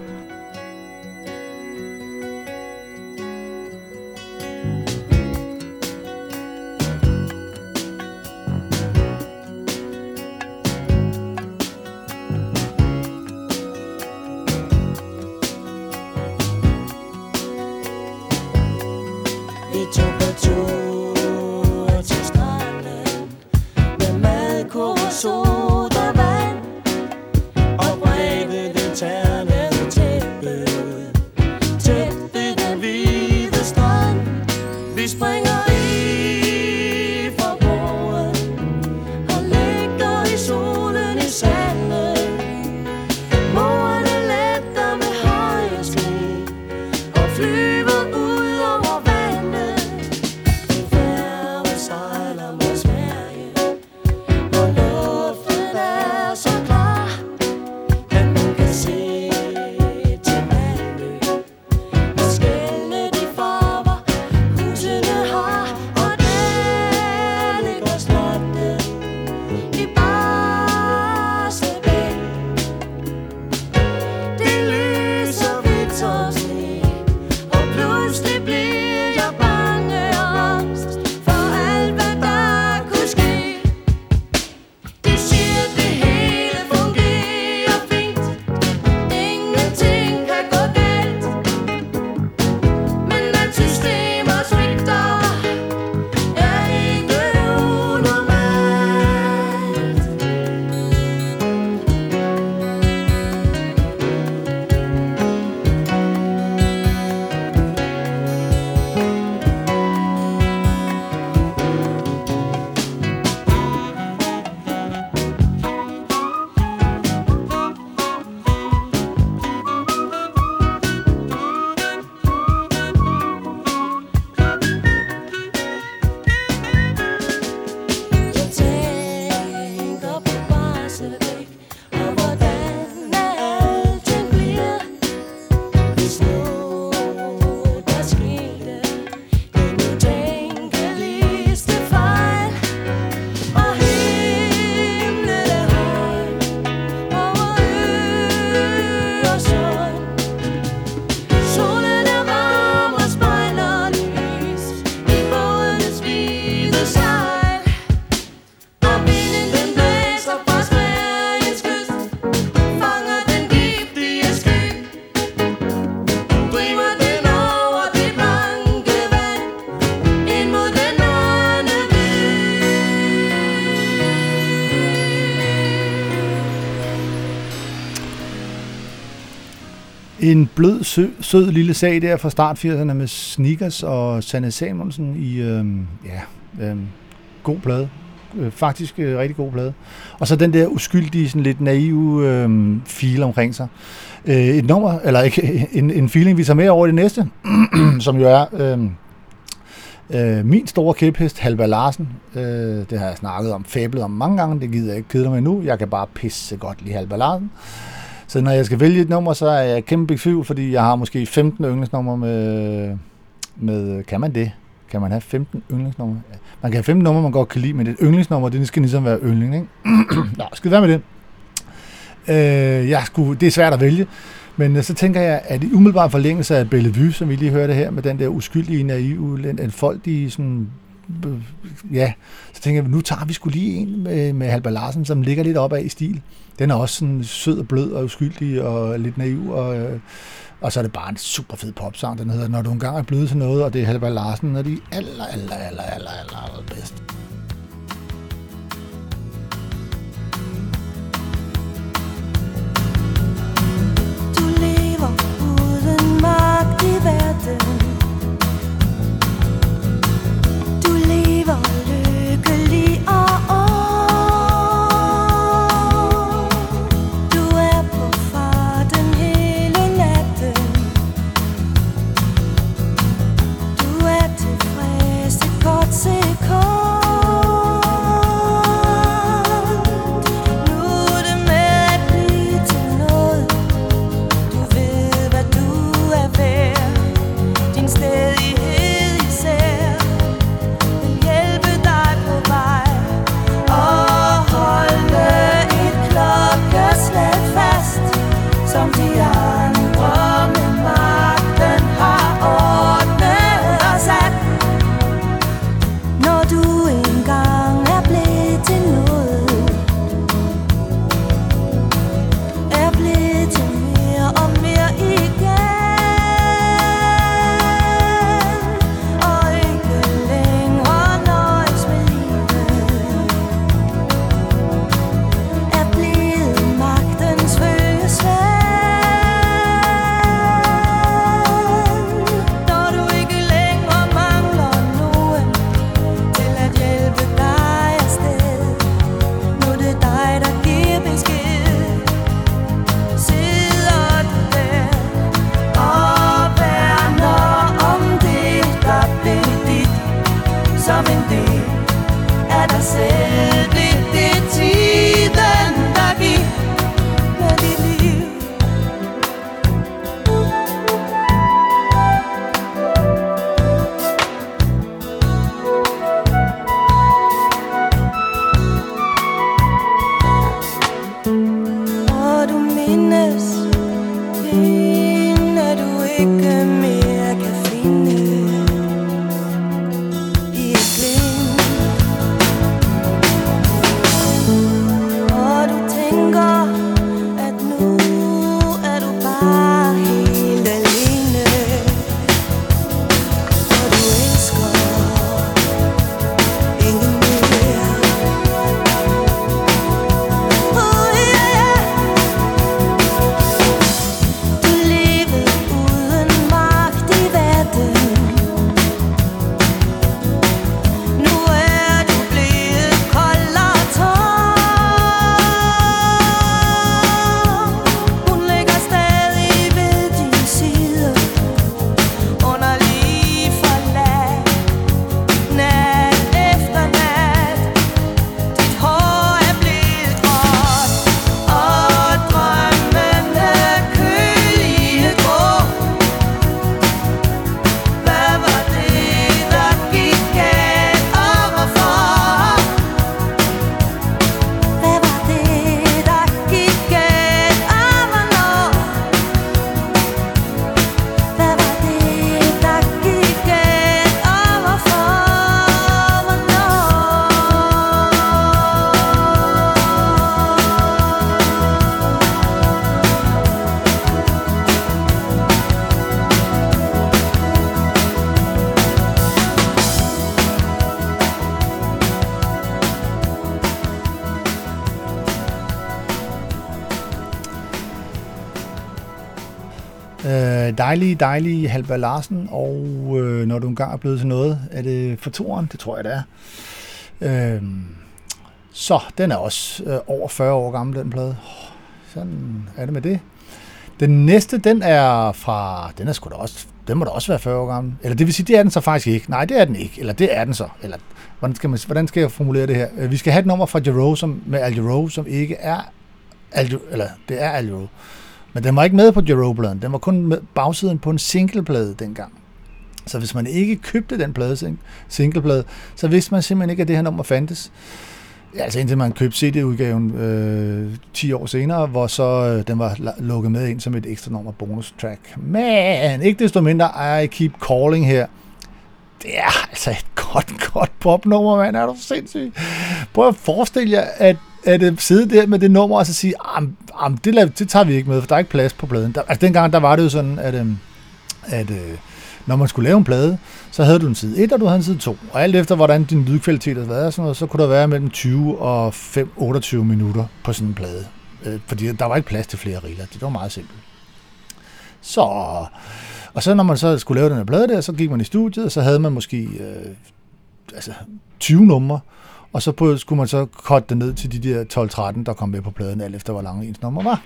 En blød, sø, sød lille sag der fra start 80'erne med Sneakers og Sanne Samuelsen i, øhm, ja, øhm, god plade. Øh, faktisk øh, rigtig god plade. Og så den der uskyldige, sådan lidt naive øhm, feel omkring sig. Øh, et nummer, eller ikke, en, en feeling, vi tager med over i det næste, som jo er øhm, øh, min store kæphest, Halva Larsen. Øh, det har jeg snakket om, fablet om mange gange, det gider jeg ikke kede mig nu. Jeg kan bare pisse godt lide Halva Larsen. Så når jeg skal vælge et nummer, så er jeg kæmpe i fordi jeg har måske 15 yndlingsnumre med, med... Kan man det? Kan man have 15 yndlingsnumre? Ja. Man kan have 15 numre, man godt kan lide, men et yndlingsnummer, det skal ligesom være yndling, ikke? Nå, skal det være med det? Øh, jeg skulle, det er svært at vælge, men øh, så tænker jeg, at i umiddelbar forlængelse af Bellevue, som vi lige hørte her, med den der uskyldige, naive, en folk, de sådan ja, så tænker jeg, nu tager vi skulle lige en med, med Halber Larsen, som ligger lidt opad i stil. Den er også sådan sød og blød og uskyldig og lidt naiv, og, øh, og så er det bare en super fed popsang, den hedder Når du engang er blevet til noget, og det er Halber Larsen, og de aller, aller, aller, aller, aller, aller bedst. Du lever uden magt i verden 이별을 끌리어. Dejlige, dejlige Halber Larsen, og øh, når du engang er blevet til noget, er det for toren? Det tror jeg, det er. Øh, så, den er også øh, over 40 år gammel, den plade. Sådan er det med det. Den næste, den er fra, den er sgu da også, den må da også være 40 år gammel. Eller det vil sige, det er den så faktisk ikke. Nej, det er den ikke. Eller det er den så. Eller hvordan skal, man, hvordan skal jeg formulere det her? Øh, vi skal have et nummer fra Jero, som, med Al Jero, som ikke er Al, eller det er Al Jero. Men den var ikke med på Jarreau-pladen. Den var kun med bagsiden på en singleplade dengang. Så hvis man ikke købte den plade, singleplade, så vidste man simpelthen ikke, at det her nummer fandtes. Ja, altså indtil man købte CD-udgaven øh, 10 år senere, hvor så øh, den var lukket med ind som et ekstra nummer bonus track. Men ikke desto mindre, I Keep Calling her. Det er altså et godt, godt popnummer, mand. Er du sindssyg? Prøv at forestille jer, at, at øh, sidde der med det nummer og så sige, am, am, det, lader, det tager vi ikke med, for der er ikke plads på pladen. Der, altså dengang, der var det jo sådan, at, øhm, øh, at når man skulle lave en plade, så havde du en side 1, og du havde en side 2. Og alt efter, hvordan din lydkvalitet havde været, sådan noget, så kunne der være mellem 20 og 5, 28 minutter på sådan en plade. Øh, fordi der var ikke plads til flere riller. Det var meget simpelt. Så, og så når man så skulle lave den her plade der, så gik man i studiet, og så havde man måske øh, altså 20 numre, og så på, skulle man så korte det ned til de der 12-13, der kom med på pladen, alt efter hvor lange ens nummer var.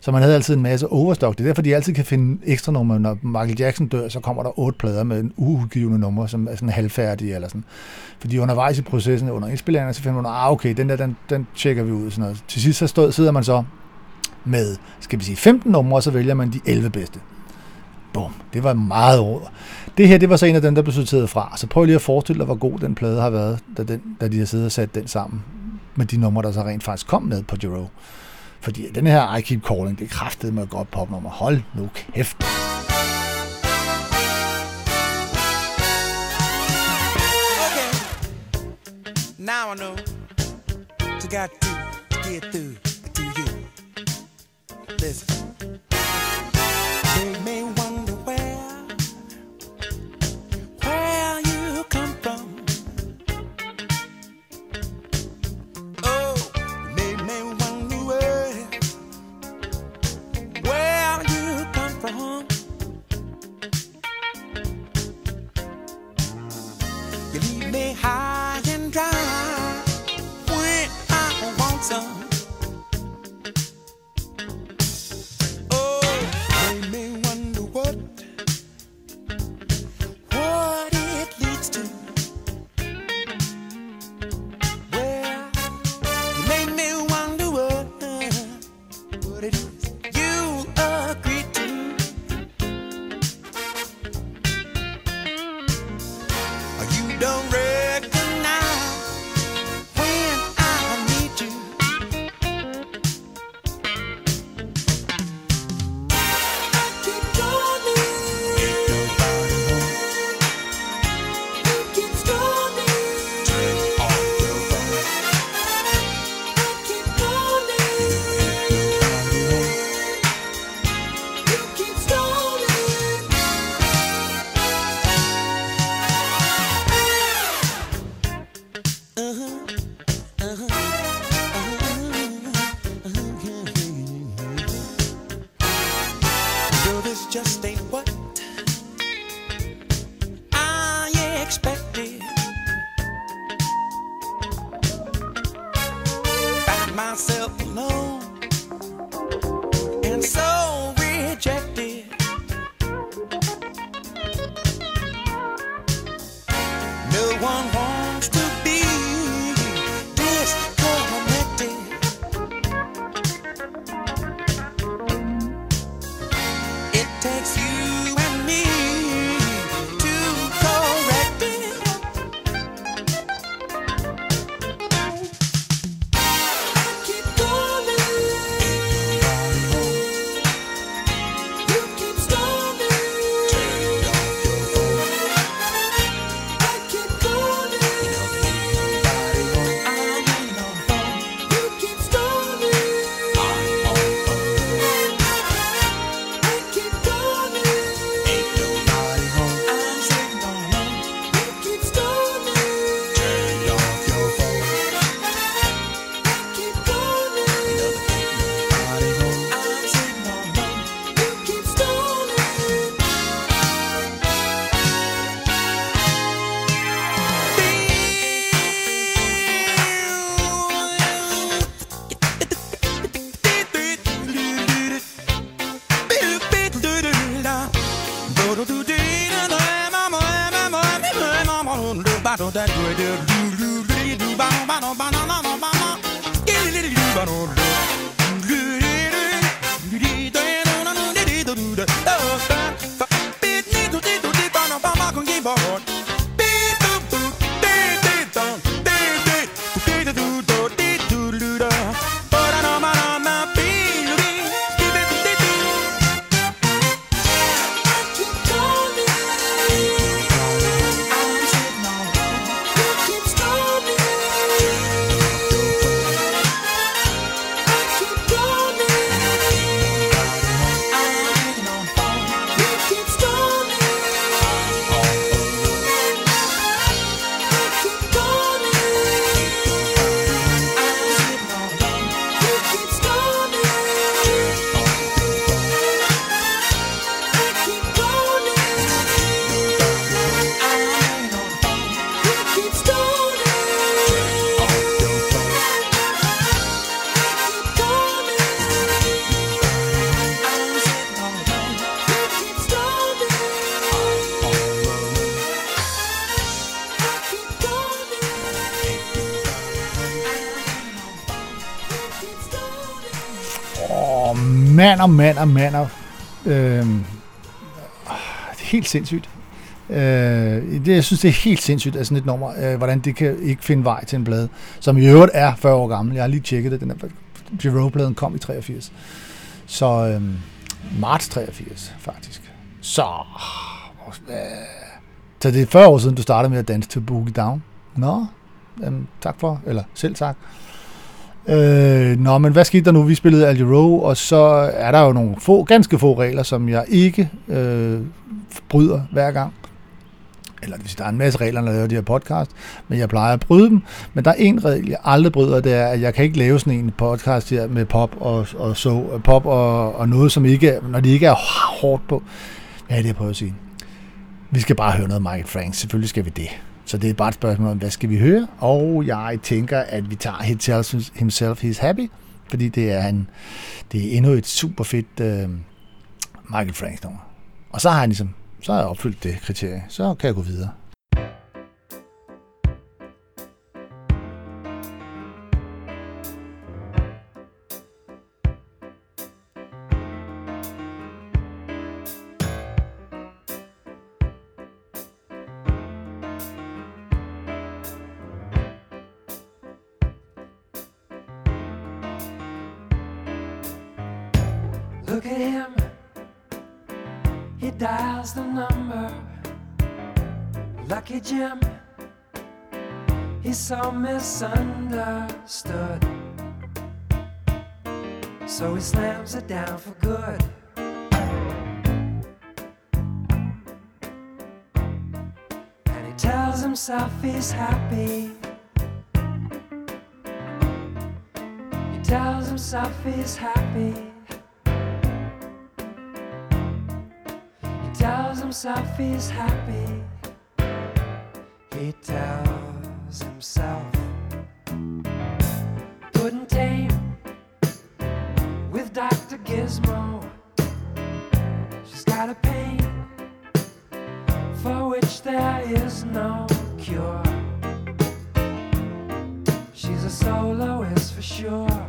Så man havde altid en masse overstock. Det er derfor, de altid kan finde ekstra numre. Når Michael Jackson dør, så kommer der otte plader med en uudgivende nummer, som er sådan halvfærdige eller sådan. Fordi undervejs i processen, under indspillingen, så finder man, ah okay, den der, den, den tjekker vi ud. Sådan noget. Til sidst så stod, sidder man så med, skal vi sige, 15 numre, og så vælger man de 11 bedste. Bum, det var meget ord. Det her, det var så en af dem, der blev sorteret fra. Så prøv lige at forestille dig, hvor god den plade har været, da, den, da de har siddet og sat den sammen med de numre, der så rent faktisk kom med på Jero. Fordi den her I Keep Calling, det kræftede mig med et godt popnummer. Hold nu kæft. Okay. Now I know what you got to get through to you. Listen. Og mand og mand og... Øh, helt sindssygt. Øh, det, jeg synes, det er helt sindssygt at sådan et nummer, øh, hvordan det kan ikke finde vej til en plade, som i øvrigt er 40 år gammel. Jeg har lige tjekket det. Den er, Giro-pladen kom i 83. Så øh, marts 83, faktisk. Så... Øh, så det er 40 år siden, du startede med at danse til Boogie Down. Nå, øhm, tak for, eller selv tak. Øh, nå, men hvad skete der nu? Vi spillede Al Row, og så er der jo nogle få, ganske få regler, som jeg ikke øh, bryder hver gang. Eller hvis der er en masse regler, når jeg laver de her podcast, men jeg plejer at bryde dem. Men der er en regel, jeg aldrig bryder, det er, at jeg kan ikke lave sådan en podcast her med pop og, og så, pop og, og noget, som ikke er, når de ikke er hårdt på. Hvad er det, jeg prøver at sige? Vi skal bare høre noget Michael Frank. Selvfølgelig skal vi det. Så det er bare et spørgsmål om, hvad skal vi høre? Og jeg tænker, at vi tager He Tells Himself He's Happy, fordi det er, en, det er endnu et super fedt øh, Michael Franks nummer. Og så har han ligesom, så har jeg opfyldt det kriterie. Så kan jeg gå videre. Him. He dials the number. Lucky Jim. He's so misunderstood. So he slams it down for good. And he tells himself he's happy. He tells himself he's happy. He's happy. He tells himself. Couldn't tame with Dr. Gizmo. She's got a pain for which there is no cure. She's a soloist for sure.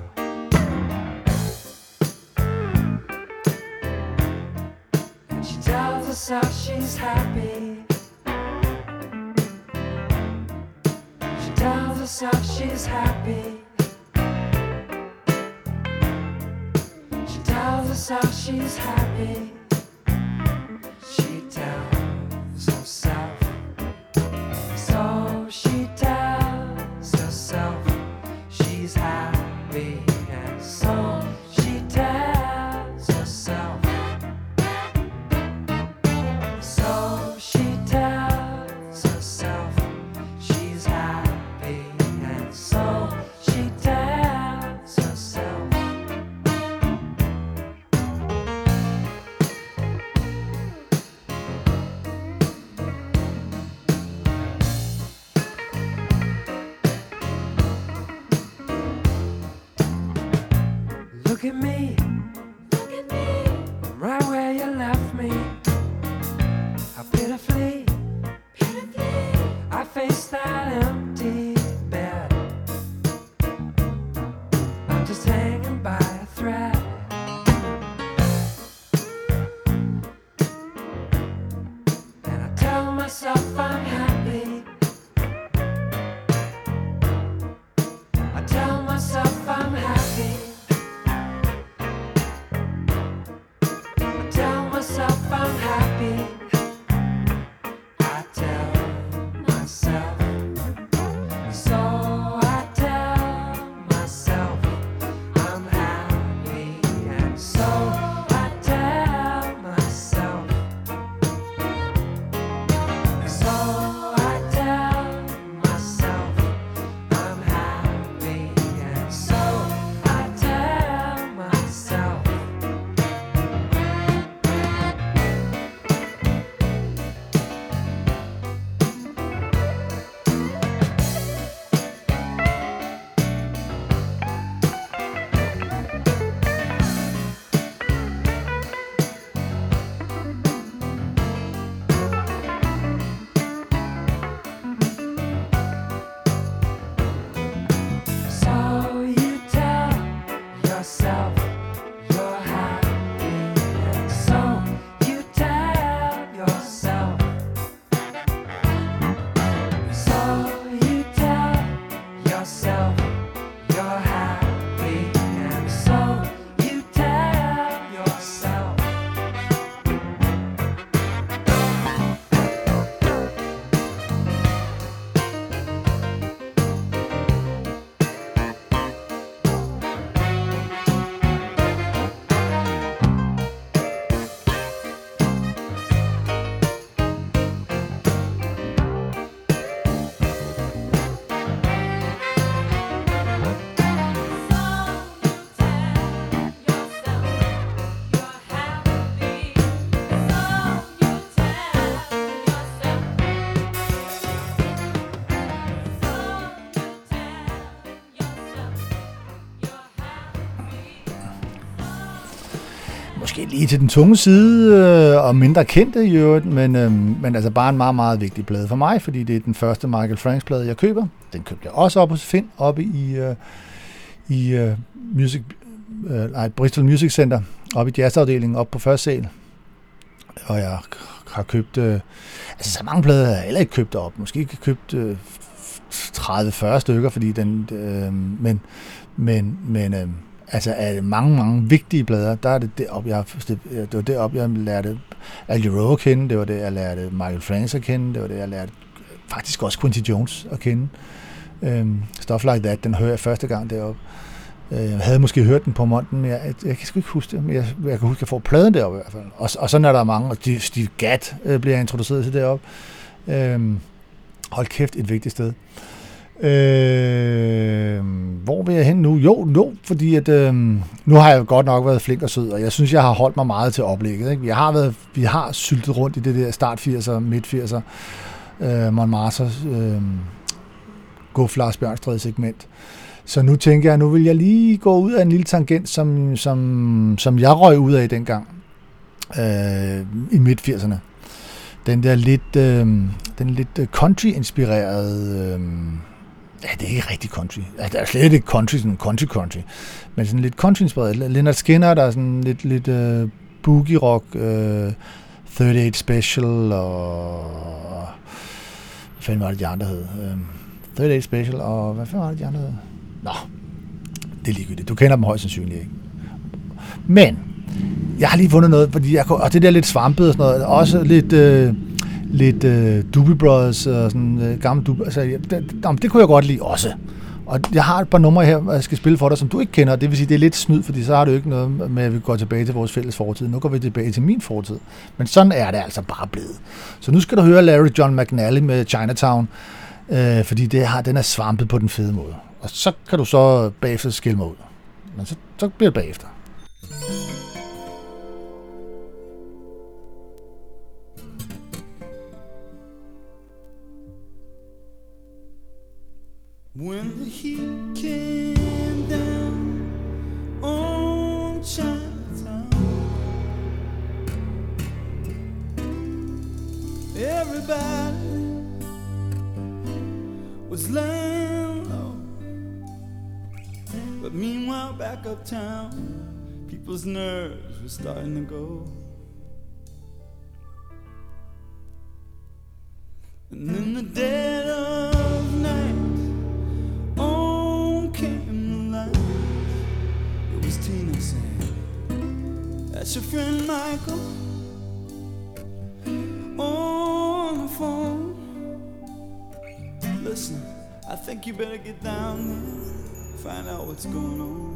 And she tells herself she's happy. She tells herself she's happy. She tells herself she's happy. Måske til den tunge side, øh, og mindre kendte i øvrigt, men, øh, men altså bare en meget, meget vigtig plade for mig, fordi det er den første Michael Franks plade, jeg køber. Den købte jeg også op hos Finn, oppe i, øh, i øh, music, øh, nej, Bristol Music Center, oppe i jazzafdelingen, oppe på første sal. Og jeg har købt, øh, altså så mange plader har jeg heller ikke købt op. Måske ikke købt øh, 30-40 stykker, fordi den, øh, men, men, men øh, altså af mange, mange vigtige blade, der er det derop, jeg, det, øh, det var derop, jeg lærte Al Jarreau at kende, det var det, jeg lærte Michael Franks at kende, det var det, jeg lærte faktisk også Quincy Jones at kende. Øhm, Stuff Like That, den hører jeg første gang deroppe. Øh, Jeg havde måske hørt den på Monten, men jeg, jeg, jeg kan sgu ikke huske det. Men jeg, jeg kan huske, at jeg får pladen deroppe i hvert fald. Og, og sådan er der mange, og Steve- Steve Gadd øh, bliver introduceret til deroppe. Øhm, hold kæft, et vigtigt sted. Øh, Øh, hvor vil jeg hen nu? Jo, jo, fordi at, øh, nu har jeg jo godt nok været flink og sød, og jeg synes, jeg har holdt mig meget til oplægget. Ikke? Vi, har været, vi har syltet rundt i det der start 80'er, midt 80'er, øh, Montmartre, øh, Guf Lars Bjørnstred segment. Så nu tænker jeg, nu vil jeg lige gå ud af en lille tangent, som, som, som jeg røg ud af dengang øh, i midt 80'erne. Den der lidt, øh, den lidt øh, country-inspirerede... Øh, ja, det er ikke rigtig country. Ja, der er slet ikke country, sådan country country. Men sådan lidt country-inspireret. Leonard Skinner, der er sådan lidt, lidt øh, boogie-rock, øh, 38 Special og... Hvad fanden var det, de andre hed? Øh, 38 Special og... Hvad fanden var det, de andre hed? Nå, det er ligegyldigt. Du kender dem højst sandsynligt ikke. Men, jeg har lige fundet noget, fordi jeg, kunne- og det der lidt svampet og sådan noget, også lidt, øh, lidt øh, Doobie Brothers og sådan øh, gamle Doobie, altså, ja, det, det, det kunne jeg godt lide også. Og jeg har et par numre her, jeg skal spille for dig, som du ikke kender. Det vil sige, det er lidt snyd, fordi så har du ikke noget med, at vi går tilbage til vores fælles fortid. Nu går vi tilbage til min fortid. Men sådan er det altså bare blevet. Så nu skal du høre Larry John McNally med Chinatown, øh, fordi det har, den er svampet på den fede måde. Og så kan du så bagefter skille mig ud. Men så, så bliver det bagefter. When the heat came down on Chinatown, everybody was laying low. But meanwhile, back uptown, people's nerves were starting to go. You better get down there, find out what's going on.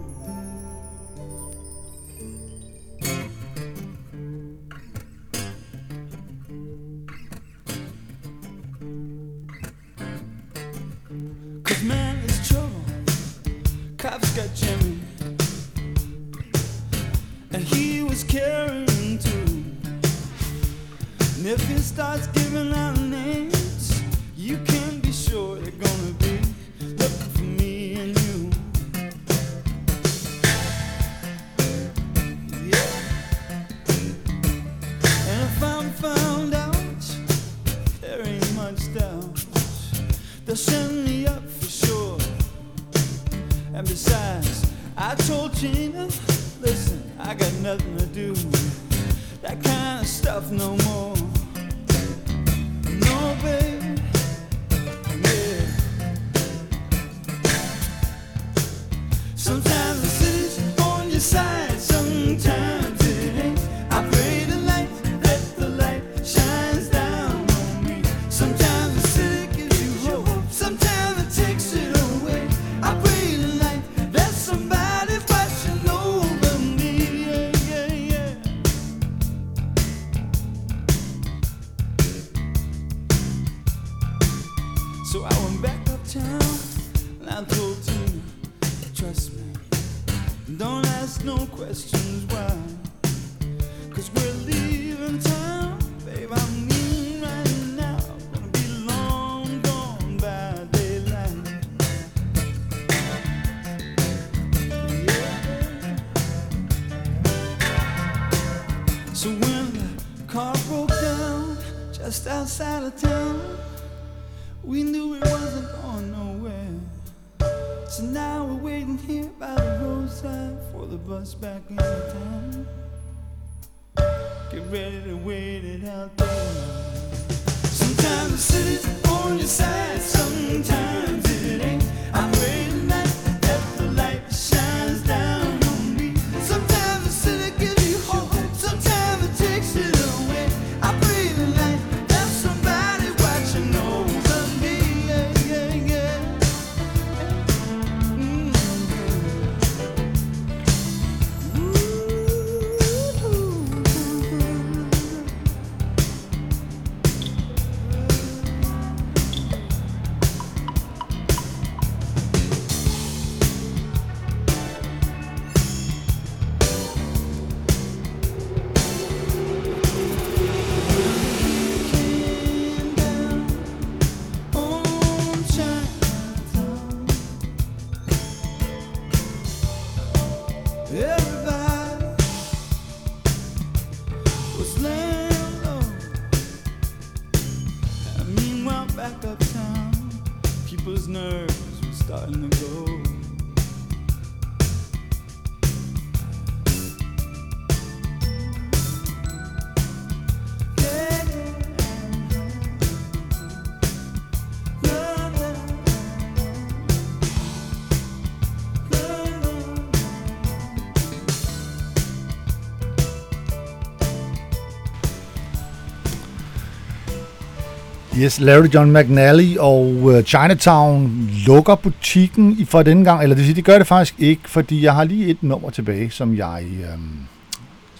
Yes, Larry John McNally og øh, Chinatown lukker butikken i- for denne gang, eller det vil sige, de gør det faktisk ikke, fordi jeg har lige et nummer tilbage, som jeg, øhm,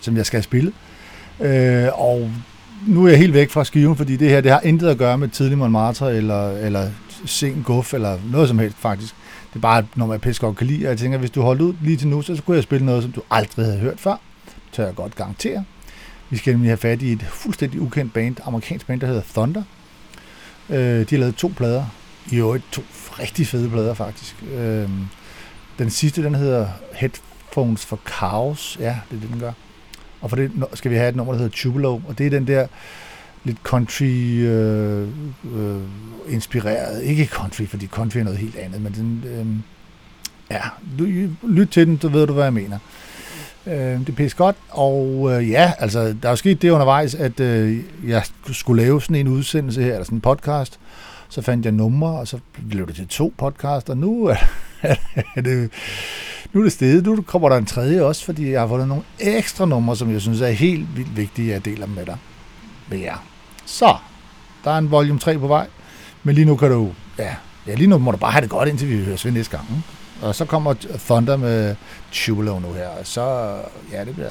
som jeg skal spille. Øh, og nu er jeg helt væk fra skiven, fordi det her, det har intet at gøre med tidlig Montmartre, eller, eller sen guf, eller noget som helst faktisk. Det er bare et nummer, jeg pisse godt kan lide, og jeg tænker, hvis du holder ud lige til nu, så skulle jeg spille noget, som du aldrig havde hørt før. Det tør jeg godt garantere. Vi skal nemlig have fat i et fuldstændig ukendt band, amerikansk band, der hedder Thunder. Øh, de har lavet to plader. I øvrigt to rigtig fede plader, faktisk. Øh, den sidste, den hedder Headphones for Chaos. Ja, det er det, den gør. Og for det skal vi have et nummer, der hedder Tupelo, Og det er den der lidt country øh, øh, inspireret. Ikke country, fordi country er noget helt andet, men den, øh, ja, lyt til den, så ved du, hvad jeg mener. Øh, det er pisse godt, og øh, ja, altså, der er jo sket det undervejs, at øh, jeg skulle lave sådan en udsendelse her, eller sådan en podcast, så fandt jeg numre, og så blev det til to podcaster, og nu er, er det, nu er det stedet. Nu kommer der en tredje også, fordi jeg har fundet nogle ekstra numre, som jeg synes er helt vildt vigtige, at jeg deler dem med dig. Med jer. Så, der er en volume 3 på vej, men lige nu kan du, ja, ja lige nu må du bare have det godt, indtil vi høres ved næste gang. ikke? Og så kommer Thunder med Tubalo nu her, og så, ja, det bliver...